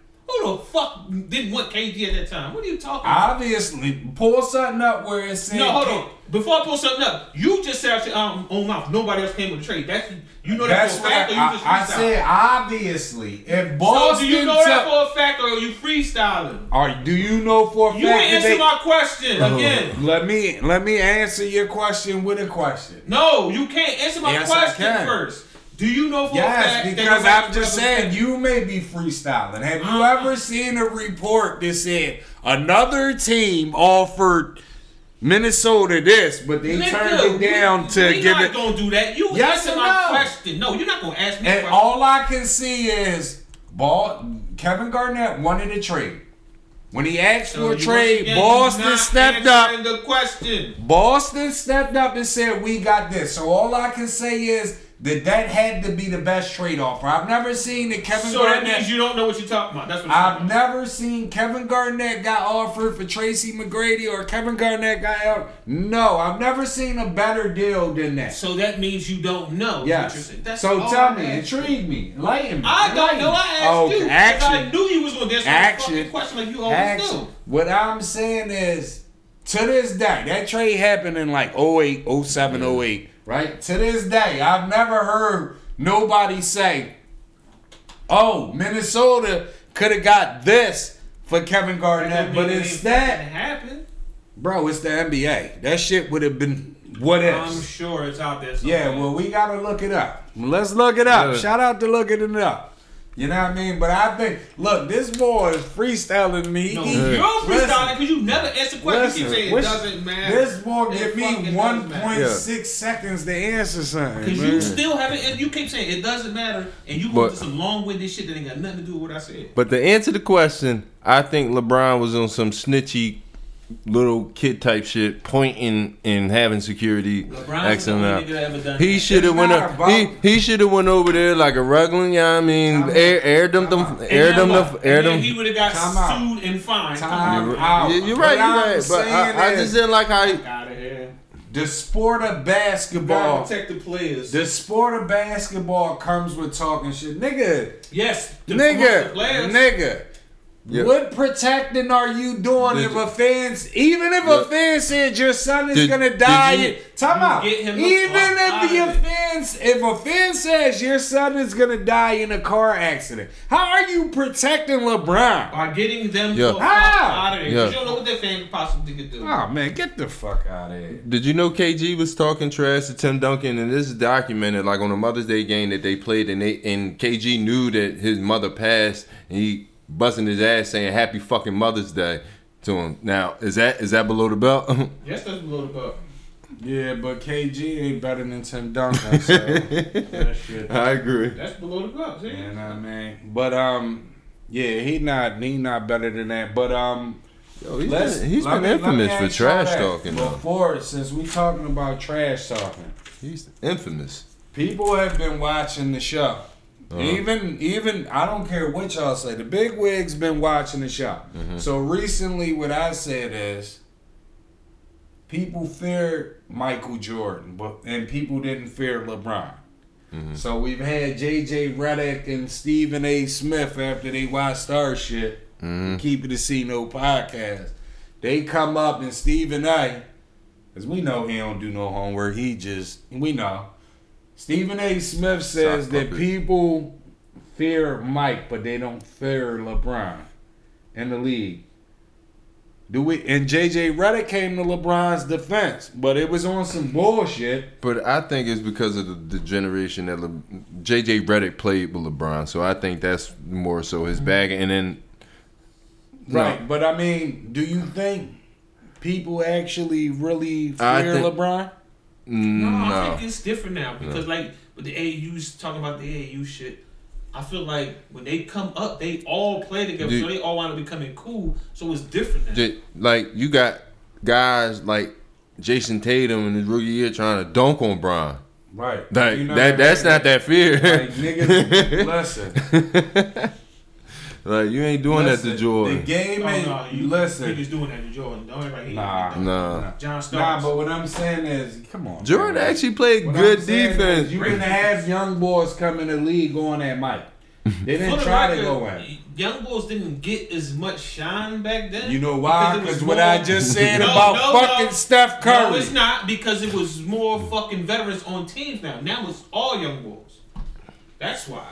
Who the fuck didn't want KG at that time? What are you talking about? Obviously, pull something up where it said. No, hold on. Before I pull something up, you just said out your um, own mouth. Nobody else came with a trade. That's you know that That's for a fact, or you I, just I said. Obviously, if So do you know that for a fact, or are you freestyling? or do you know for a You fact that answer they- my question again. Let me let me answer your question with a question. No, you can't answer my Yes, I question first. Do you know for a Yes, because I'm just saying you may be freestyling. Have you Uh-uh. ever seen a report that said another team offered Minnesota this, but they Nigga, turned it down we, to we give not it? gonna do that. You Yes answer my no? question. No, you're not gonna ask me. And question. all I can see is ball. Kevin Garnett wanted a trade. When he asked So for a trade, again, Boston stepped up. answering The question. Boston stepped up and said, "We got this." So all I can say is that that had to be the best trade offer. I've never seen that Kevin So that Garnett. means you don't know what you're talking about. That's what I've I'm never seen Kevin Garnett got offered for Tracy McGrady or Kevin Garnett got out. No, I've never seen a better deal than that. So that means you don't know. is what you're Yes. That's So tell me, intrigue me, enlighten me. I don't know. I asked Oh, you. Action. I knew you was gonna answer Action. the question like you always Action. do. What I'm saying is, to this day, that trade happened in like 08, 07, 08, right? To this day, I've never heard nobody say, oh, Minnesota could have got this for Kevin Garnett, but instead, happened. bro, it's the NBA. That shit would have been what else? I'm sure it's out there. Somewhere. Yeah, well, we gotta look it up. Let's look it up. Yeah. Shout out to looking it up. You know what I mean? But I think, look, this boy is freestyling me. no, He- you're Listen. freestyling because you never answer questions. You keep saying it doesn't matter. This boy give me fucking does one matter. point six seconds to answer something. Because you still haven't, and you keep saying it doesn't matter, and you go But- into some long-winded shit that ain't got nothing to do with what I said. But to answer the question, I think LeBron was on some snitchy little kid type shit, pointing and having security LeBron's him out. nigga that ever done He should have went up. He he should have went over there like a regular. Yeah, I mean, Time air out. air them them Time out. air And them the air And them. He would have got Time out. sued and fined. Time You're, out. you're right, you're I'm right. But I, I just didn't like how. He, Out of here. the sport of Gotta basketball. protect the players. The sport of basketball comes with talking shit, nigga. yes, the Nigga, the players. nigga. Yeah. What protecting are you doing Did if you- a fan's even if Yeah. a fan said your son is Did- gonna die? you- time out. get him the Even if out the offense, if a fan says your son is gonna die in a car accident, how are you protecting LeBron? By getting them Yeah. the fuck How? out of there. 'Cause Yeah. You don't know what that fan possibly could do. Oh man, get the fuck out of here. Did you know KG was talking trash to Tim Duncan, and this is documented like on a Mother's Day game that they played, and they and KG knew that his mother passed, and he busting his ass saying Happy fucking Mother's Day to him. Now is that is that below the belt? Yes, that's below the belt. Yeah, but KG ain't better than Tim Duncan. So that shit. I agree. That's below the belt. See? You know what I mean? But um, yeah, he not he not better than that. But um, Yo, he's let's- been, he's let been me- infamous for trash that. talking. Though. Before, since we talking about trash talking, He's infamous. people have been watching the show. Uh-huh. Even even I don't care what y'all say. The big wigs been watching the show. Mm-hmm. So recently, what I said is, people fear Michael Jordan, but and people didn't fear LeBron. Mm-hmm. So we've had J.J. Redick and Stephen A. Smith after they watched Star shit. Mm-hmm. Keep it a C Note podcast. They come up and Stephen A. Cause we know he don't do no homework. He just we know. Stephen A. Smith says that people fear Mike, but they don't fear LeBron in the league. Do we? And JJ Redick came to LeBron's defense, but it was on some bullshit. But I think it's because of the, the generation that Le, JJ Redick played with LeBron, so I think that's more so his mm-hmm. bag. And then, no, Right. But I mean, do you think people actually really fear think- LeBron? Mm, no, I think it's different now because like with the AU's talking about the AU shit. I feel like when they come up, they all play together, Dude. so they all want to becoming cool. So it's different now. J- like you got guys like Jayson Tatum in his rookie year trying to dunk on Bron. Right. Like You know that—that's I mean? not that fear. Like niggas, listen. Like you ain't doing listen, that to Jordan. The game Oh, is no, you, listen. You just doing that to Jordan. Don't everybody hate Nah. him. Nah. John Nah, but what I'm saying is, come on. Jordan man. actually played What good I'm saying is defense. You can have young boys come in the league going at Mike. They didn't the try to record, go at. Young Bulls didn't get as much shine back then. You know why? Because what I just said No, about no, fucking no. Steph Curry. No, it's not because it was more fucking veterans on teams now. Now it's all young bulls. That's why.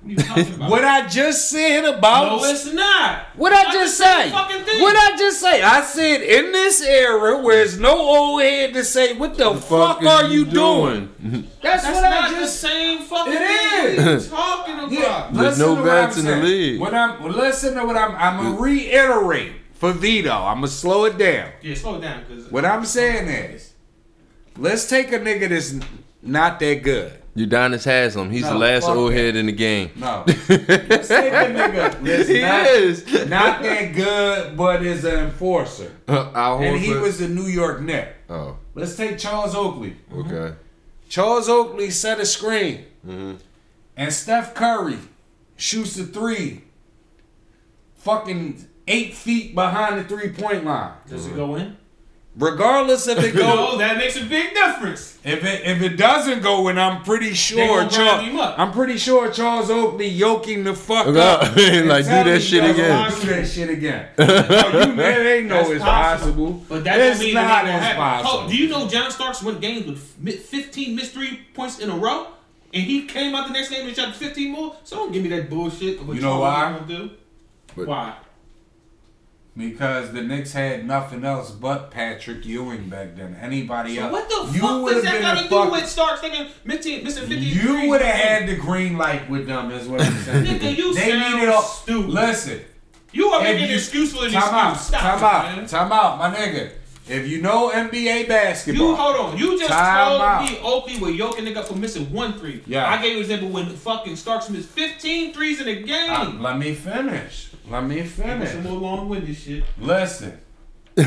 What are you talking about? what I just said about no, it's not. What I Not just the same say? What I just say? I said in this era where there's no old head to say, "What the, fuck, is are you doing?" That's, That's what not I the just. same fucking It thing. is. What talking about? Yeah, There's no to what vets I'm in the league. What I'm well, listen to what I'm. I'm gonna reiterate for Vito. I'm gonna slow it down. Yeah, slow it down, cause What I'm saying is, let's take a nigga that's not that good. Udonis Haslem, he's No, the last old that. head in the game. No, let's nigga that's He not, is. not that good, but is an enforcer, Al and he Horford- was the New York Net. Oh, Let's take Charles Oakley. okay. Charles Oakley set a screen, Mm-hmm. and Steph Curry shoots the three, fucking eight feet behind the three point line. does it go in? Regardless if it No, goes, oh, that makes a big difference. if it if it doesn't go and I'm pretty sure Charles. I'm pretty sure Charles Oakley yoking the fuck Okay. up. and Like, do tell that shit he again. doesn't Do that shit again. no, you man, they know That's it's possible. possible. But that it's don't mean not as possible. Oh, do you know John Starks won games with 15 mystery points in a row? And he came out the next game and shot 15 more? So don't give me that bullshit. of what You know Charles why? Gonna do. But- why? Because the Knicks had nothing else but Patrick Ewing back then. Anybody So else? what the you fuck does that got to do with Starks missing, missing 15 You would have had the green light with them, is what I'm saying. Nigga, you they sound needed all. stupid. Listen, You are making an you- excuse for an time out, excuse. Stop time out, man. time out, my nigga. If you know NBA basketball, You hold on. You just told out. me Oakley was yoking nigga for missing one three. Yeah. I gave you an example when fucking Starks missed 15 threes in a game. Uh, let me finish. Let me finish. some more long-winded shit. Listen, You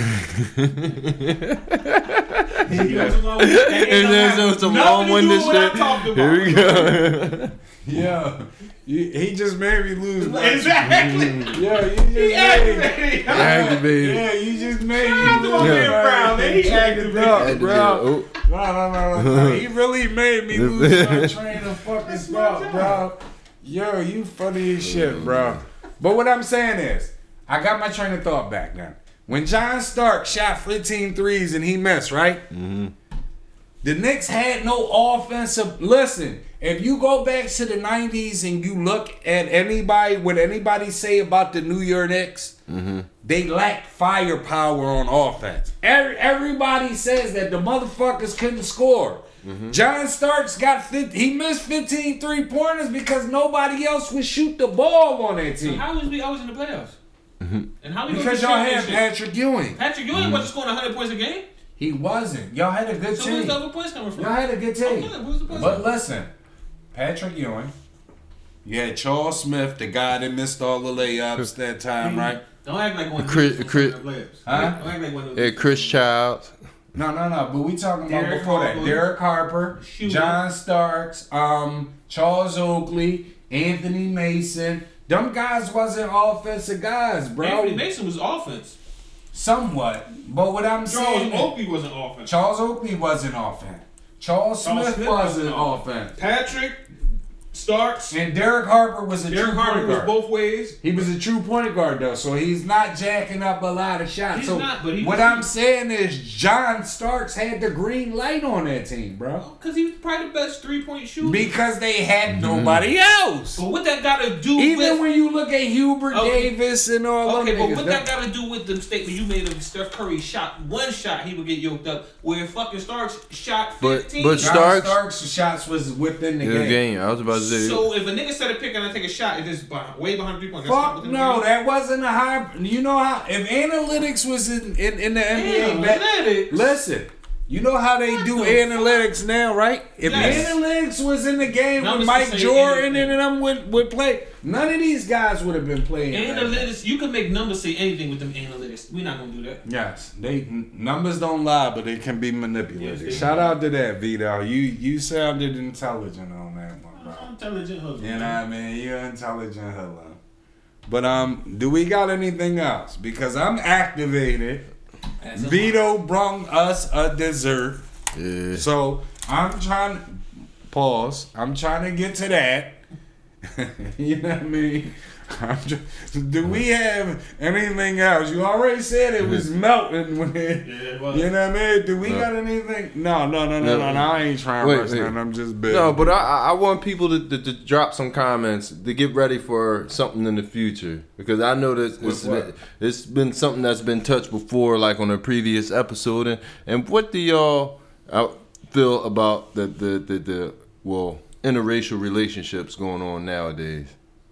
know some long-winded- And gonna then have some, some nothing to do long-winded with what shit. talked about. Here we go. yeah, you, he just made me lose. my- Exactly. Yeah, you just He made. aggravated. Activated. Yeah, you just made me Shout out to my lose. man Brown, man. He Check activated. out, bro. Oh, No, no, no, no, no. He really made me lose my train of fucking That's thought, bro. Yo, you funny as shit, bro. But what I'm saying is, I got my train of thought back then. When John Stark shot 15 threes and he missed, right? Mm-hmm. The Knicks had no offensive. Listen, if you go back to the 90s and you look at anybody, what anybody say about the New York Knicks, they lacked firepower on offense. Every, everybody says that the motherfuckers couldn't score. Mm-hmm. John Starks got 50, he missed 15 three pointers because nobody else would shoot the ball on that So team. how was we always in the playoffs? Mm-hmm. And how we Because gonna y'all get had? Patrick Ewing. Patrick Ewing mm-hmm. wasn't scoring 100 points a game. He wasn't. Y'all had a good So where's team. the other points coming from? Y'all had a good team. Okay, where's the But listen, Patrick Ewing. You had Charles Smith, the guy that missed all the layups that time, right? Don't act like one of Chris- those Chris- fucking layups. Huh? Don't act like one of yeah, those. Chris Childs. No, no, no. But we talking about Derek before that. Derek Harper, Shooter. John Starks, um, Charles Oakley, Anthony Mason. Them guys wasn't offensive guys, bro. Anthony Mason was offense. Somewhat. But what I'm Charles saying, Oakley wasn't offense. Charles Oakley wasn't offense. Charles, Charles Smith, Smith wasn't wasn't offense. Patrick Starks. And Derek Harper was a Derek true Harper point was both ways. He was a true point guard though, so he's not jacking up a lot of shots. He's so not, but he what was- I'm saying is John Starks had the green light on that team, bro. Oh, because he was probably the best three point shooter. Because they had mm-hmm. nobody else. but what that got to do Even with. when you look at Hubert Okay. Davis and all Okay, them but niggas, what that- that got to do with the statement you made of Steph Curry shot one shot, he would get yoked up. Where fucking Starks shot 15. but John Starks- Starks' shots was within the Yeah, game. game. I was about to say. so if a nigga set a pick and I take a shot, it is behind, way behind three point. Fuck no, that wasn't a high. You know how if analytics was in in, in the NBA, back- Analytics. listen. You know how they What do the analytics now, right? If Yes. analytics was in the game Numbers when Mike Jordan anything. and them would, would play, none of these guys would have been playing. like that. Analytics, you can make numbers say anything with them analytics. We're not gonna do that. Yes, they n- numbers don't lie, but they can be manipulated. Yes, Shout do. out to that Vito. You you sounded intelligent on that one, bro. Intelligent husband. You know what I mean? You're an intelligent hello. But um, do we got anything else? Because I'm activated. As a- Vito brung us a dessert. yeah. So I'm trying pause. I'm trying to get to that. you know what I mean? I'm tr- do we have anything else? You already said it was melting when it, Yeah, it was. you know what I mean? Do we No. got anything? No, no, no, no, no, no. I ain't trying Wait, to wait. I'm just big. No, but I, I I want people to, to, to drop some comments to get ready for something in the future because I know that it's, been, it's been something that's been touched before, like on a previous episode. And, and what do y'all uh, feel about the, the, the, the well interracial relationships going on nowadays?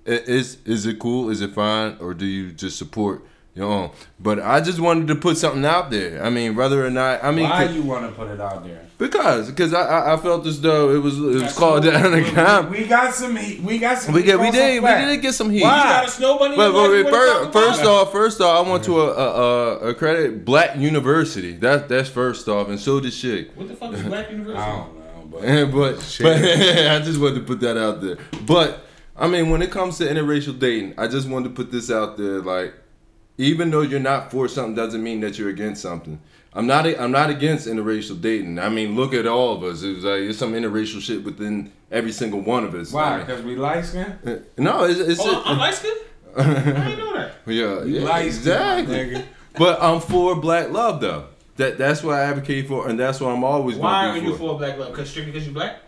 I- Is is it cool? Is it fine, or do you just support your own? But I just wanted to put something out there. I mean, whether or not I mean, Why you want to put it out there? because because I, I I felt as though it was it was That's called cool. down the We- We got some heat. We got some. We heat get we did we flack. did get some heat. Why? You got a snow bunny? But, in but wait, life you wanna first, first off, first off, I went to a, a, a, a credit black university. That that's first off, and so did Shig. What the fuck is Black University? I don't know, but but but I just wanted to put that out there. But I mean, when it comes to interracial dating, I just wanted to put this out there. Like, even though you're not for something, doesn't mean that you're against something. I'm not. I'm not against interracial dating. I mean, look at all of us. It's like there's some interracial shit within every single one of us. I why? mean, Because we light skin. Uh, no, it's, it's Oh, I'm light skinned? I didn't know that. yeah, We yeah, light exactly. nigga. But I'm for black love though. That that's what I advocate for, and that's what I'm always Why gonna are be you for black love? Cause strictly because you black?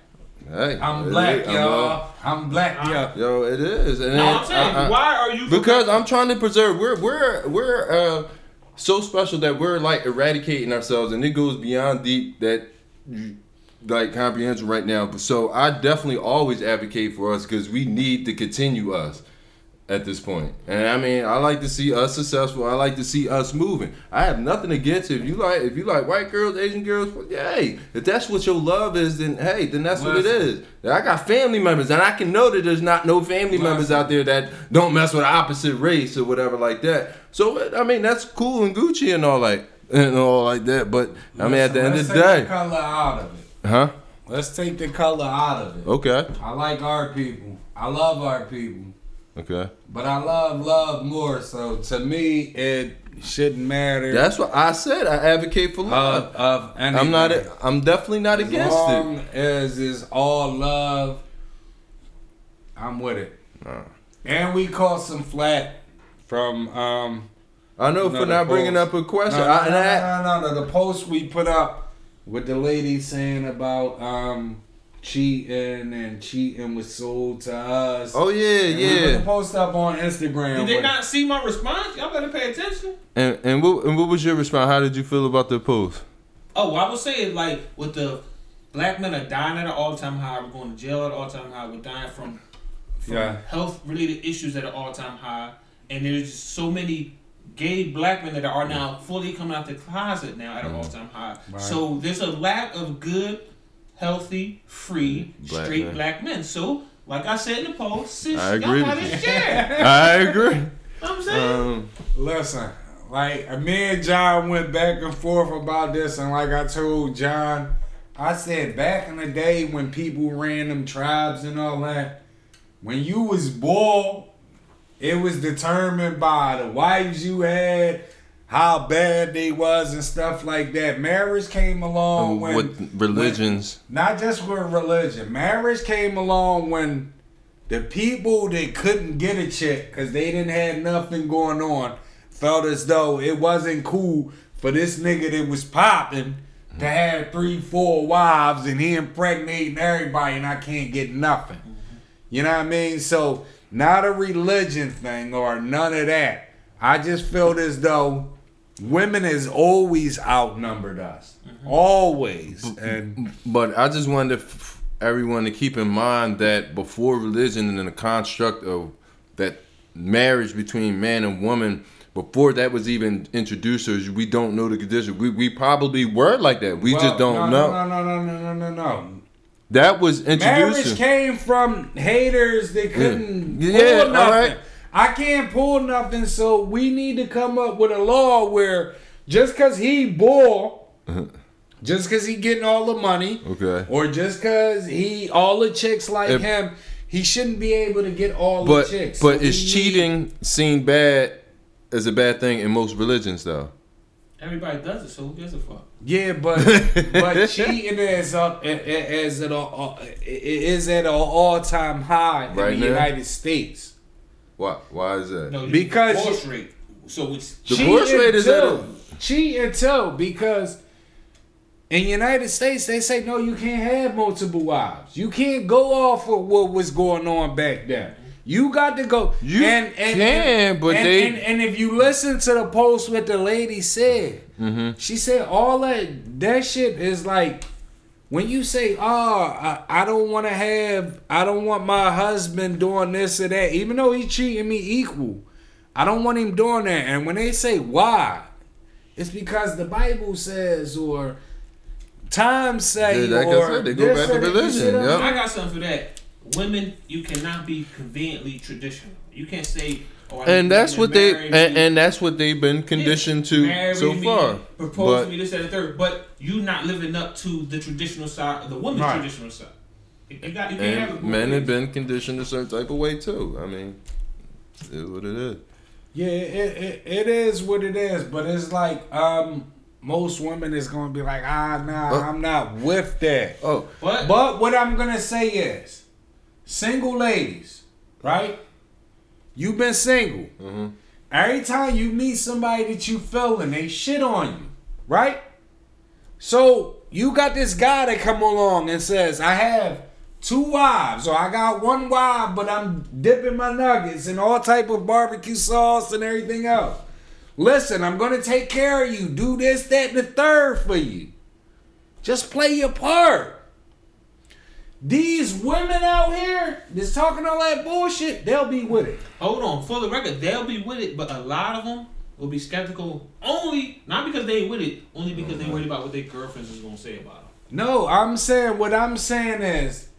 Hey, I'm it black. I'm, y'all. I'm black, Uh, y'all. Yo, it is. And No, I'm saying, I- I- why are you? because I'm trying to preserve. We're we're we're uh, so special that we're like eradicating ourselves, and it goes beyond deep that like comprehension right now. But so I definitely always advocate for us because we need to continue us at this point. And I mean, I like to see us successful. I like to see us moving. I have nothing against if you like if you like white girls, Asian girls. well, yeah, Hey, if that's what your love is, then hey, then that's what it is. I got family members, and I can know that there's not no family members out there that don't mess with the opposite race or whatever like that. So I mean, that's cool and Gucci and all like and all like that. But I mean, at the end of the day, the color out of it. huh? Let's take the color out of it. Okay, I like our people. I love our people. Okay. But I love love more. So to me, it shouldn't matter. That's what I said. I advocate for love. of, of. I'm not. I'm definitely not As against long it. as is all love, I'm with it. Nah. And we caught some flat from um. I know for not bringing up a question. No, no, I, no, no, no, no, The post we put up with the lady saying about um cheating and cheating was sold to us. oh yeah, And we put the yeah. post up on Instagram. Did they with- not see my response? Y'all better pay attention. And and what, and what was your response? How did you feel about the post? Oh, I would say like with the black men are dying at an all time high. We're going to jail at an all time high. We're dying from, from Yeah. health related issues at an all time high. And there's just so many gay black men that are now fully coming out the closet now at an all time high. Mm-hmm. Right. So there's a lack of good, healthy, free, Black straight men. black men. So like I said in the post, sis, I y'all agree gotta with you. share. I agree. I'm saying. Um, Listen, like me and John went back and forth about this, and like I told John, I said back in the day when people ran them tribes and all that, when you was born, it was determined by the wives you had, how bad they was and stuff like that. Marriage came along when with religions. not just with religion. Marriage came along when the people that couldn't get a chick because they didn't have nothing going on felt as though it wasn't cool for this nigga that was popping to have three, four wives and he impregnating everybody and I can't get nothing. You know what I mean? So not a religion thing or none of that. I just felt as though women has always outnumbered us. Mm-hmm. Always. And But I just wanted f- everyone to keep in mind that before religion and the construct of that marriage between man and woman, before that was even introduced, or we don't know the condition. We, we probably were like that. We Well, just don't no, know. No, no, no, no, no, no, no. That was introduced. Marriage came from haters that couldn't Yeah, pull all nothing. right. I can't pull nothing, so we need to come up with a law where just cause he bore, uh-huh. just cause he getting all the money, Okay. or just cause he all the chicks like If- him, he shouldn't be able to get all But the chicks. but So is we need- cheating seen bad as a bad thing in most religions though? Everybody does it, so who gives a fuck? Yeah, but but cheating is up is at a is at an all time high in Right the now? United States. Why why is that? No, Because- divorce rate. So it's Divorce rate is at too. and too because in United States they say no, you can't have multiple wives. You can't go off of what was going on back then. You got to go. You can, but and, they- and, and if you listen to the post, what the lady said, Mm-hmm. she said all that that shit is like when you say, "Oh, I, I don't want to have, I don't want my husband doing this or that," even though he's treating me equal, I don't want him doing that. And when they say why, it's because the Bible says or times say Yeah, like I or said, they go this back to or religion, I'm yep. I got something for that. Women, you cannot be conveniently traditional. You can't say, "Oh, And that's what they and, and, that's what they've been conditioned to so me, far. propose But to me this and the third, but you not living up to the traditional side, the woman's Right. traditional side. You got, you can't have and men have been conditioned a certain type of way too. I mean, it is what it is. Yeah, it, it, it is what it is, but it's like um most women is gonna be like, ah nah, Uh. I'm not with that. Oh, But, But what I'm gonna say is, single ladies, right? You've been single. hmm Every time you meet somebody that you feeling, they shit on you, right? So you got this guy that come along and says, I have two wives, or I got one wife, but I'm dipping my nuggets in all type of barbecue sauce and everything else. Listen, I'm gonna take care of you. Do this, that, and the third for you. Just play your part. These women out here that's talking all that bullshit, they'll be with it. hold on, for the record, they'll be with it, but a lot of them will be skeptical only, not because they with it, only because they worried about what their girlfriends is going to say about them. No, I'm saying what I'm saying is,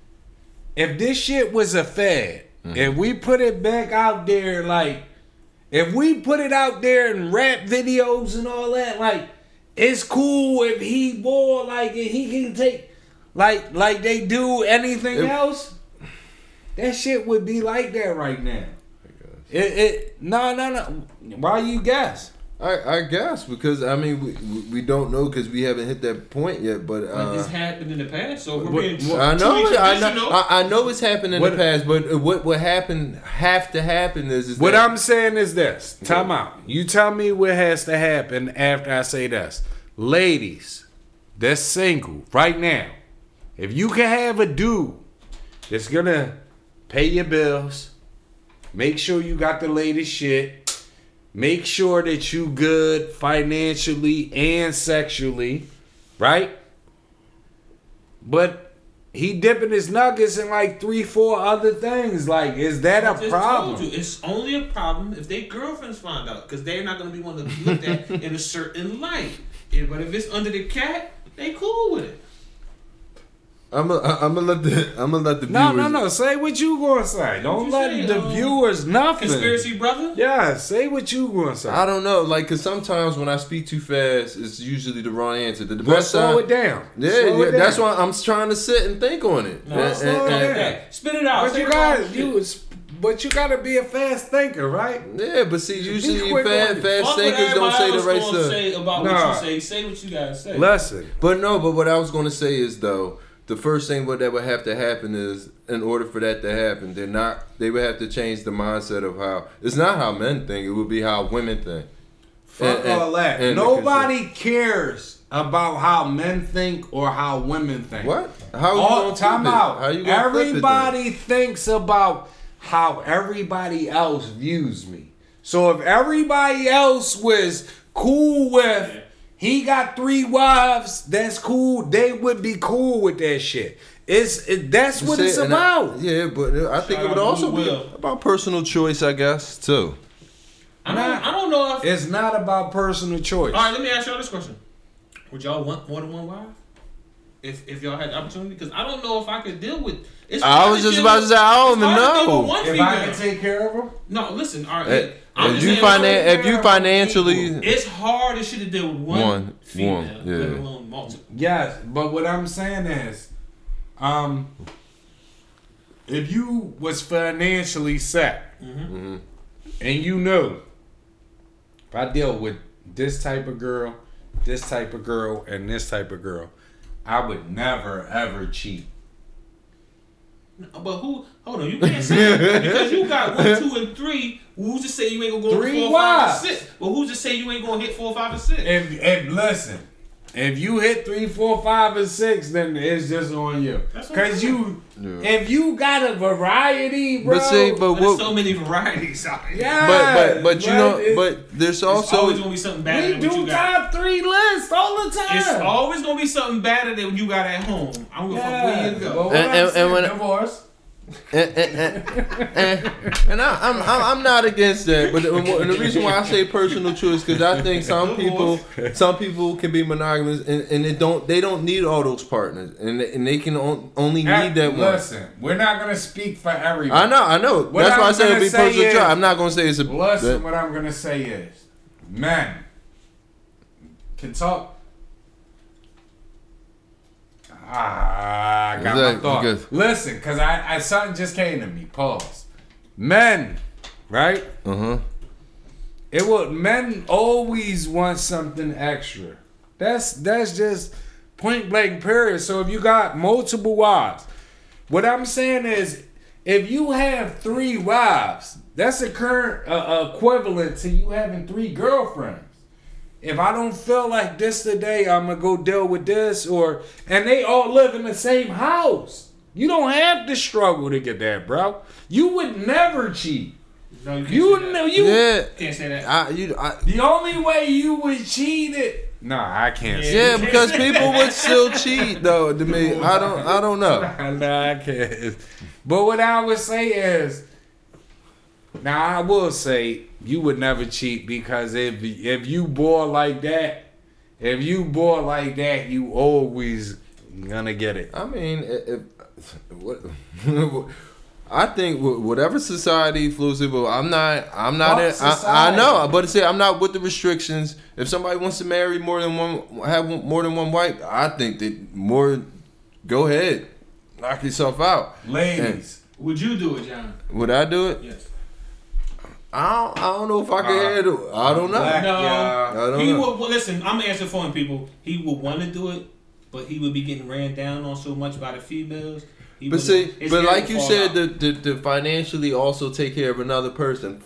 if this shit was a fad, mm-hmm. if we put it back out there, like, if we put it out there in rap videos and all that, like, it's cool if he boy, like, if he can take, like, like they do anything If- else. That shit would be like that right now. It, it, no, no, no. Why you guess? I, I guess because I mean we, we- we don't know because we haven't hit that point yet. But But uh, this happened in the past, so we're what- being what- I know truly it, I know traditional. I, I know it's happened in What- the past. But what what happened have to happen is, is What that, I'm saying is this. Time out. You tell me what has to happen after I say this. Ladies, that's single right now. If you can have a dude that's gonna pay your bills, make sure you got the latest shit, make sure that you good financially and sexually, right? But he dipping his nuggets in like three, four other things. Like, is that I a just problem? you, it's only a problem if their girlfriends find out, because they're not to be one to be looked at in a certain light. But if it's under the cat, they cool with it. I'm gonna I'm gonna let the I'm gonna let the No, viewers. no, no. Say what you gonna say. Don't let say, the um, viewers nothing. Conspiracy brother. Yeah, say what you gonna say. I don't know, like, cause sometimes when I speak too fast, it's usually the wrong answer. The, the But best slow time, it down. Yeah, Slow yeah, it that's down. why I'm trying to sit and think on it. No, And- slow and- it and- down. Okay, spit it out. But Say you the wrong got shit. you. But you gotta be a fast thinker, right? Yeah, but see, usually quick fast, fast thinkers don't say the right gonna stuff. Say about Nah. what you say. Say what you gotta say. Listen, But no, but what I was going to say is though, the first thing what that would have to happen is, in order for that to happen, they're not. They would have to change the mindset of how it's not how men think. It would be how women think. fuck And- and- all that. and- Nobody cares about how men think or how women think. What? How you All gonna time out. How you everybody thinks about how everybody else views me. So if everybody else was cool with he got three wives, that's cool. They would be cool with that shit. It's it, that's what See, it's and I- about. yeah, but I think Shout it would also be Will. about personal choice, I guess, too. I don't. I don't know if. It's not about personal choice. All right, let me ask y'all this question: Would y'all want more than one wife? If if y'all had the opportunity, because I don't know if I could deal with. It's I was just deal about to say, I don't even hard to deal know. If female. I can take care of them, no, listen. All right, Eh, I'm If you saying, finan- if you financially, it's hard as shit to deal with one, One, female, one, yeah. let alone multiple. yes. But what I'm saying is, um, if you was financially set Mhm. and you know, if I deal with this type of girl, this type of girl, and this type of girl, I would never ever cheat. But who? Hold on, you can't say that because you got one, two, and three. Who's to say you ain't gonna go Three four, five, and six? But who's to say you ain't gonna hit four, five, and six? If if listen, if you hit three, four, five, and six, then it's just on you. That's what I'm Cause you, Yeah. if you got a variety, bro. but see, but But there's what? so many varieties out here. yeah, But but but you know, it- but there's It's always gonna be something better we than what do you got. top three lists all the time. It's always gonna be something better than what you got at home. I'm gonna fuck where you go. what And- I'm and- and when- divorce. And, and, and, and, I, I'm, I'm I'm not against that, but the, and the reason why I say personal choice because I think some people some people can be monogamous and, and they don't they don't need all those partners and they, and they can on, only need that one. Listen, we're not gonna speak for everybody. I know, I know. What That's why I I'm said it'd gonna be personal is- choice. I'm not gonna say it's a. Listen, that- what I'm gonna say is, men can talk. Ah, I got my Exactly, thought. because- Listen, cause I, I something just came to me. Pause. Men, right? uh-huh. It will. Men always want something extra. That's that's just point blank period. So if you got multiple wives, what I'm saying is, if you have three wives, that's a current uh, equivalent to you having three girlfriends. If I don't feel like this today, I'm gonna go deal with this, or and they all live in the same house. You don't have to struggle to get that, bro. You would never cheat. No, you can't You say know that. you. Yeah, can't say that. I you I, The only way you would cheat it. No, I can't. say yeah because people would still cheat though. To me, I don't I don't know. no, I can't. But what I would say is, now I will say you would never cheat because if if you bore like that, if you bore like that, you always gonna get it. I mean, if, what, I think whatever society flows with, I'm not. I'm not. In, I, I know, but see, I'm not with the restrictions. If somebody wants to marry more than one, have more than one wife, I think that more. Go ahead, knock yourself out. Ladies, Would you do it, John? Would I do it? Yes. I don't, I don't know if I can Uh, handle. it. I don't know. black, No. yeah. I don't He know. would well, listen. I'm answering for him, people. He would want to do it, but he would be getting ran down on so much by the females. He But see, but like you said, out. to, to, to financially also take care of another person,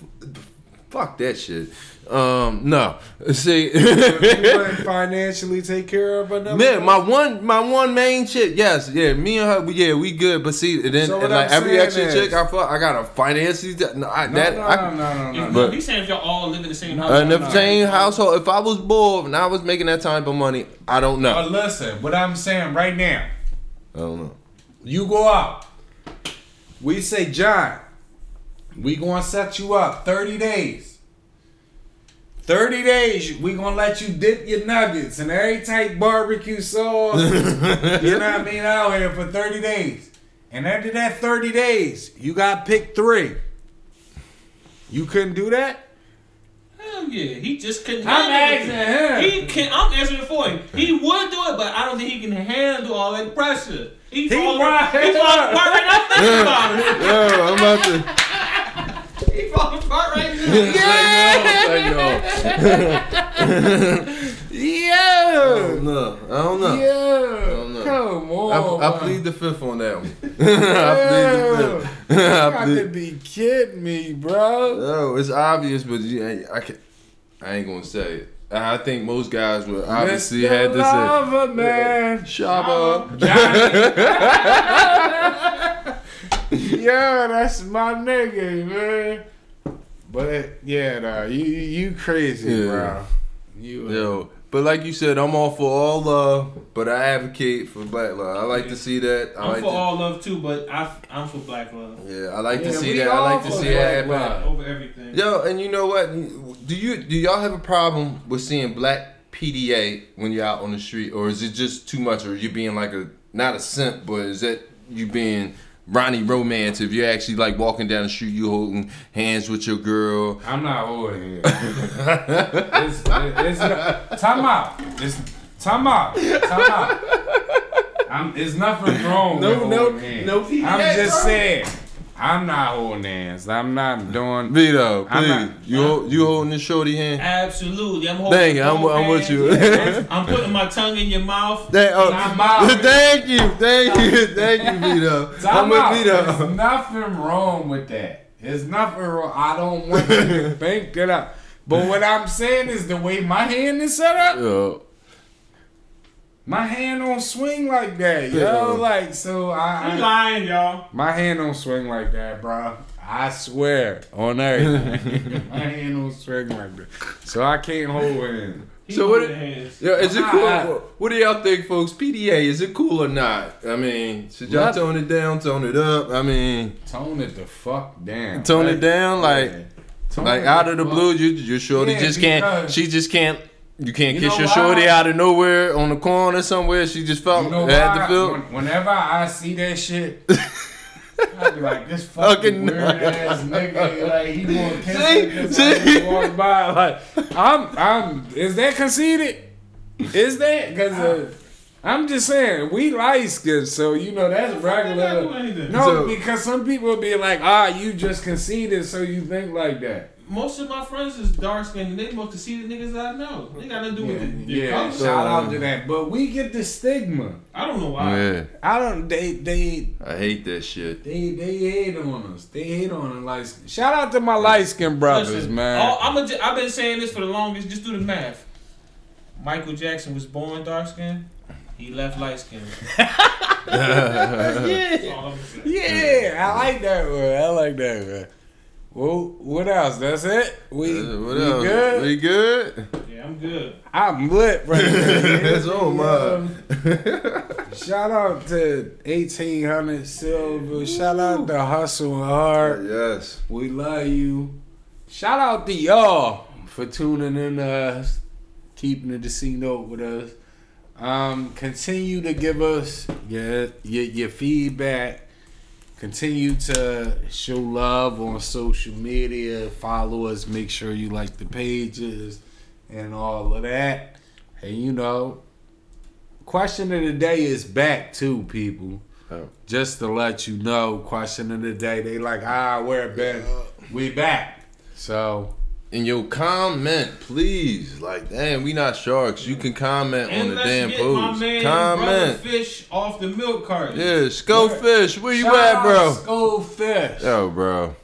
fuck that shit. Um, no, see, financially take care of another. man, my one, my one main chick, yes, yeah, me and her, yeah, we good. But see, and then So and like I'm every saying extra is- chick I fuck, I got to financially. No, I, no, that, no, I, no, no, no, no, If- no. But- he's saying if y'all all live in the same house. in the no, same no. household, if I was bored and I was making that type of money, I don't know. But listen, what I'm saying right now. I don't know. You go out. We say, John, we gonna set you up 30 days. 30 days, we gonna let you dip your nuggets in every type barbecue sauce. you know what I mean? Out here for 30 days. And after that 30 days, you got to pick three. You couldn't do that? Hell yeah, he just couldn't. I'm handle it. asking him. He can. I'm answering for him. He would do it, but I don't think he can handle all that pressure. He, He falling, right. he falling apart right now. Think about it. Yo, I'm about to. He falling apart right now. I Yeah. don't know. I don't know. Yeah. don't know. Come on. I, I plead the fifth on that one. I plead the fifth. You got to be kidding me, bro. No, it's obvious, but you, I, I, can, I ain't gonna say it. I think most guys would obviously Mr. had to Lover, man. say Shabba. yeah, that's my nigga, man. But yeah, nah, you you crazy, Yeah. bro. You uh, Yo, but like you said, I'm all for all love, but I advocate for black love. I like to see that. I I'm like for to, all love too, but I, I'm for black love Yeah, I like to see that. I like to see it happen. over everything. Yo, and you know what? Do you do y'all have a problem with seeing black PDA when you're out on the street, or is it just too much, or you being like a not a simp, but is that you being Ronnie Romance? If you're actually like walking down the street, you holding hands with your girl. I'm not holding it. it's, it's, it's, time out. It's time out. Time out. I'm, there's nothing wrong No, with no, hands. no PDA, I'm just bro. saying. I'm not holding hands. I'm not doing. Vito, I'm please, not- you hold, you holding the shorty hand? Absolutely, I'm holding. Dang it, I'm- both I'm with you. I'm putting my tongue in your mouth. Thank, oh, Time out. thank you, thank you, thank you, Vito. I'm Time with out. Vito. There's nothing wrong with that. There's nothing wrong. I don't want you to think that I. But what I'm saying is the way my hand is set up. Yo, My hand don't swing like that, yo. Yeah. Like so, I, You lying, y'all. my hand don't swing like that, bro. I swear on everything, my hand don't swing like that. So I can't hold it. He So what- holding. Yo, is it cool? What do y'all think, folks? PDA, is it cool or not? I mean, should y'all What? tone it down, tone it up? I mean, Tone it the fuck down. tone Like, it down, like, yeah. Like out of the fuck- blue, you, your shorty Yeah, just can't. She just can't. You can't You kiss your why? shorty out of nowhere on the corner somewhere. She just felt You know had to feel. Whenever I see that shit, I be like, this Fucking fucking weird ass nigga, like he gonna kiss See? me just See? walk by. Like, I'm, I'm. Is that conceited? Is that? Because uh, I'm just saying we light skinned, so you know that's Fuck, I gotta do regular. No, So- because some people be like, ah, you just conceited, so you think like that. Most of my friends is dark skinned and they most conceited niggas that I know. They got nothing to do with the, the yeah. color. Shout out um, to that, but we get the stigma. I don't know why. Yeah, I don't. They they I hate that shit. They they hate on us. They hate on the light skin. Shout out to my light skinned brothers, Listen, man. all- I'm a, I've been saying this for the longest. Just do the math. Michael Jackson was born dark skinned. He left light skinned. yeah, yeah, I like that one. I like that one. Well, what else? That's it. We, Uh, what we else? good. We good? Yeah, I'm good. I'm lit right now. That's all mine. Shout out to 1800 Silver. Shout out to Hustle and Heart. yes. We love you. Shout out to y'all for tuning in to us, keeping the scene casino with us. Um, continue to give us your, your your feedback. Continue to show love on social media. Follow us. Make sure you like the pages and all of that. And you know, question of the day is back too, people. Oh. Just to let you know, question of the day. They like, ah, where it been? We back. So And your comment, please. Like, damn, we not sharks. You can comment And on the damn post. man Comment. Fish off the milk carton. Yeah, Scofish, where you Shout at, out bro? Skullfish. Yo, bro.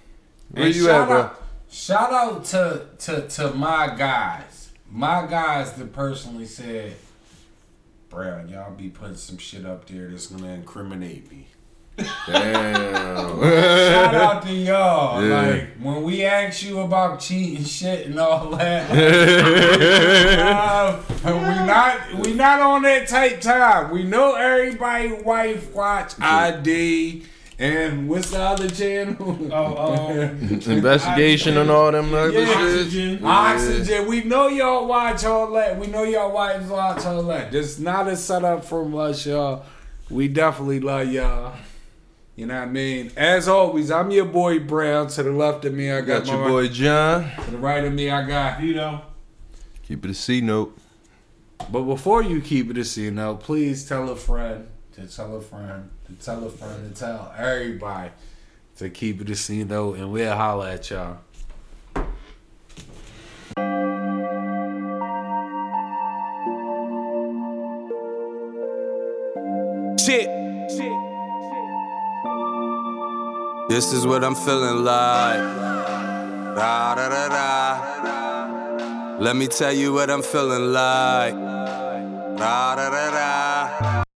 Where And you at, bro? Out, shout out to, to to my guys. My guys that personally said, Bro, y'all be putting some shit up there that's gonna incriminate me. Damn. Shout out to y'all. Yeah. Like when we ask you about cheating shit and all that. uh, we not we not on that type time. We know everybody wife watch ID And what's the other channel? Oh, um, Investigation and all them other Yeah. shit. Oxygen. Oxygen. We know y'all watch all that. We know y'all watch watch all that. Just not a setup from us, y'all. We definitely love y'all. You know what I mean? As always, I'm your boy Brown. To the left of me, I got, Got your my- boy John. To the right of me, I got. You know. Keep it a C note. But before you keep it a C note, please tell a friend to tell a friend to tell a friend to tell everybody to keep it a C note, and we'll holler at y'all. Shit. This is what I'm feeling like. Da da da da. Let me tell you what I'm feeling like. Da da da da.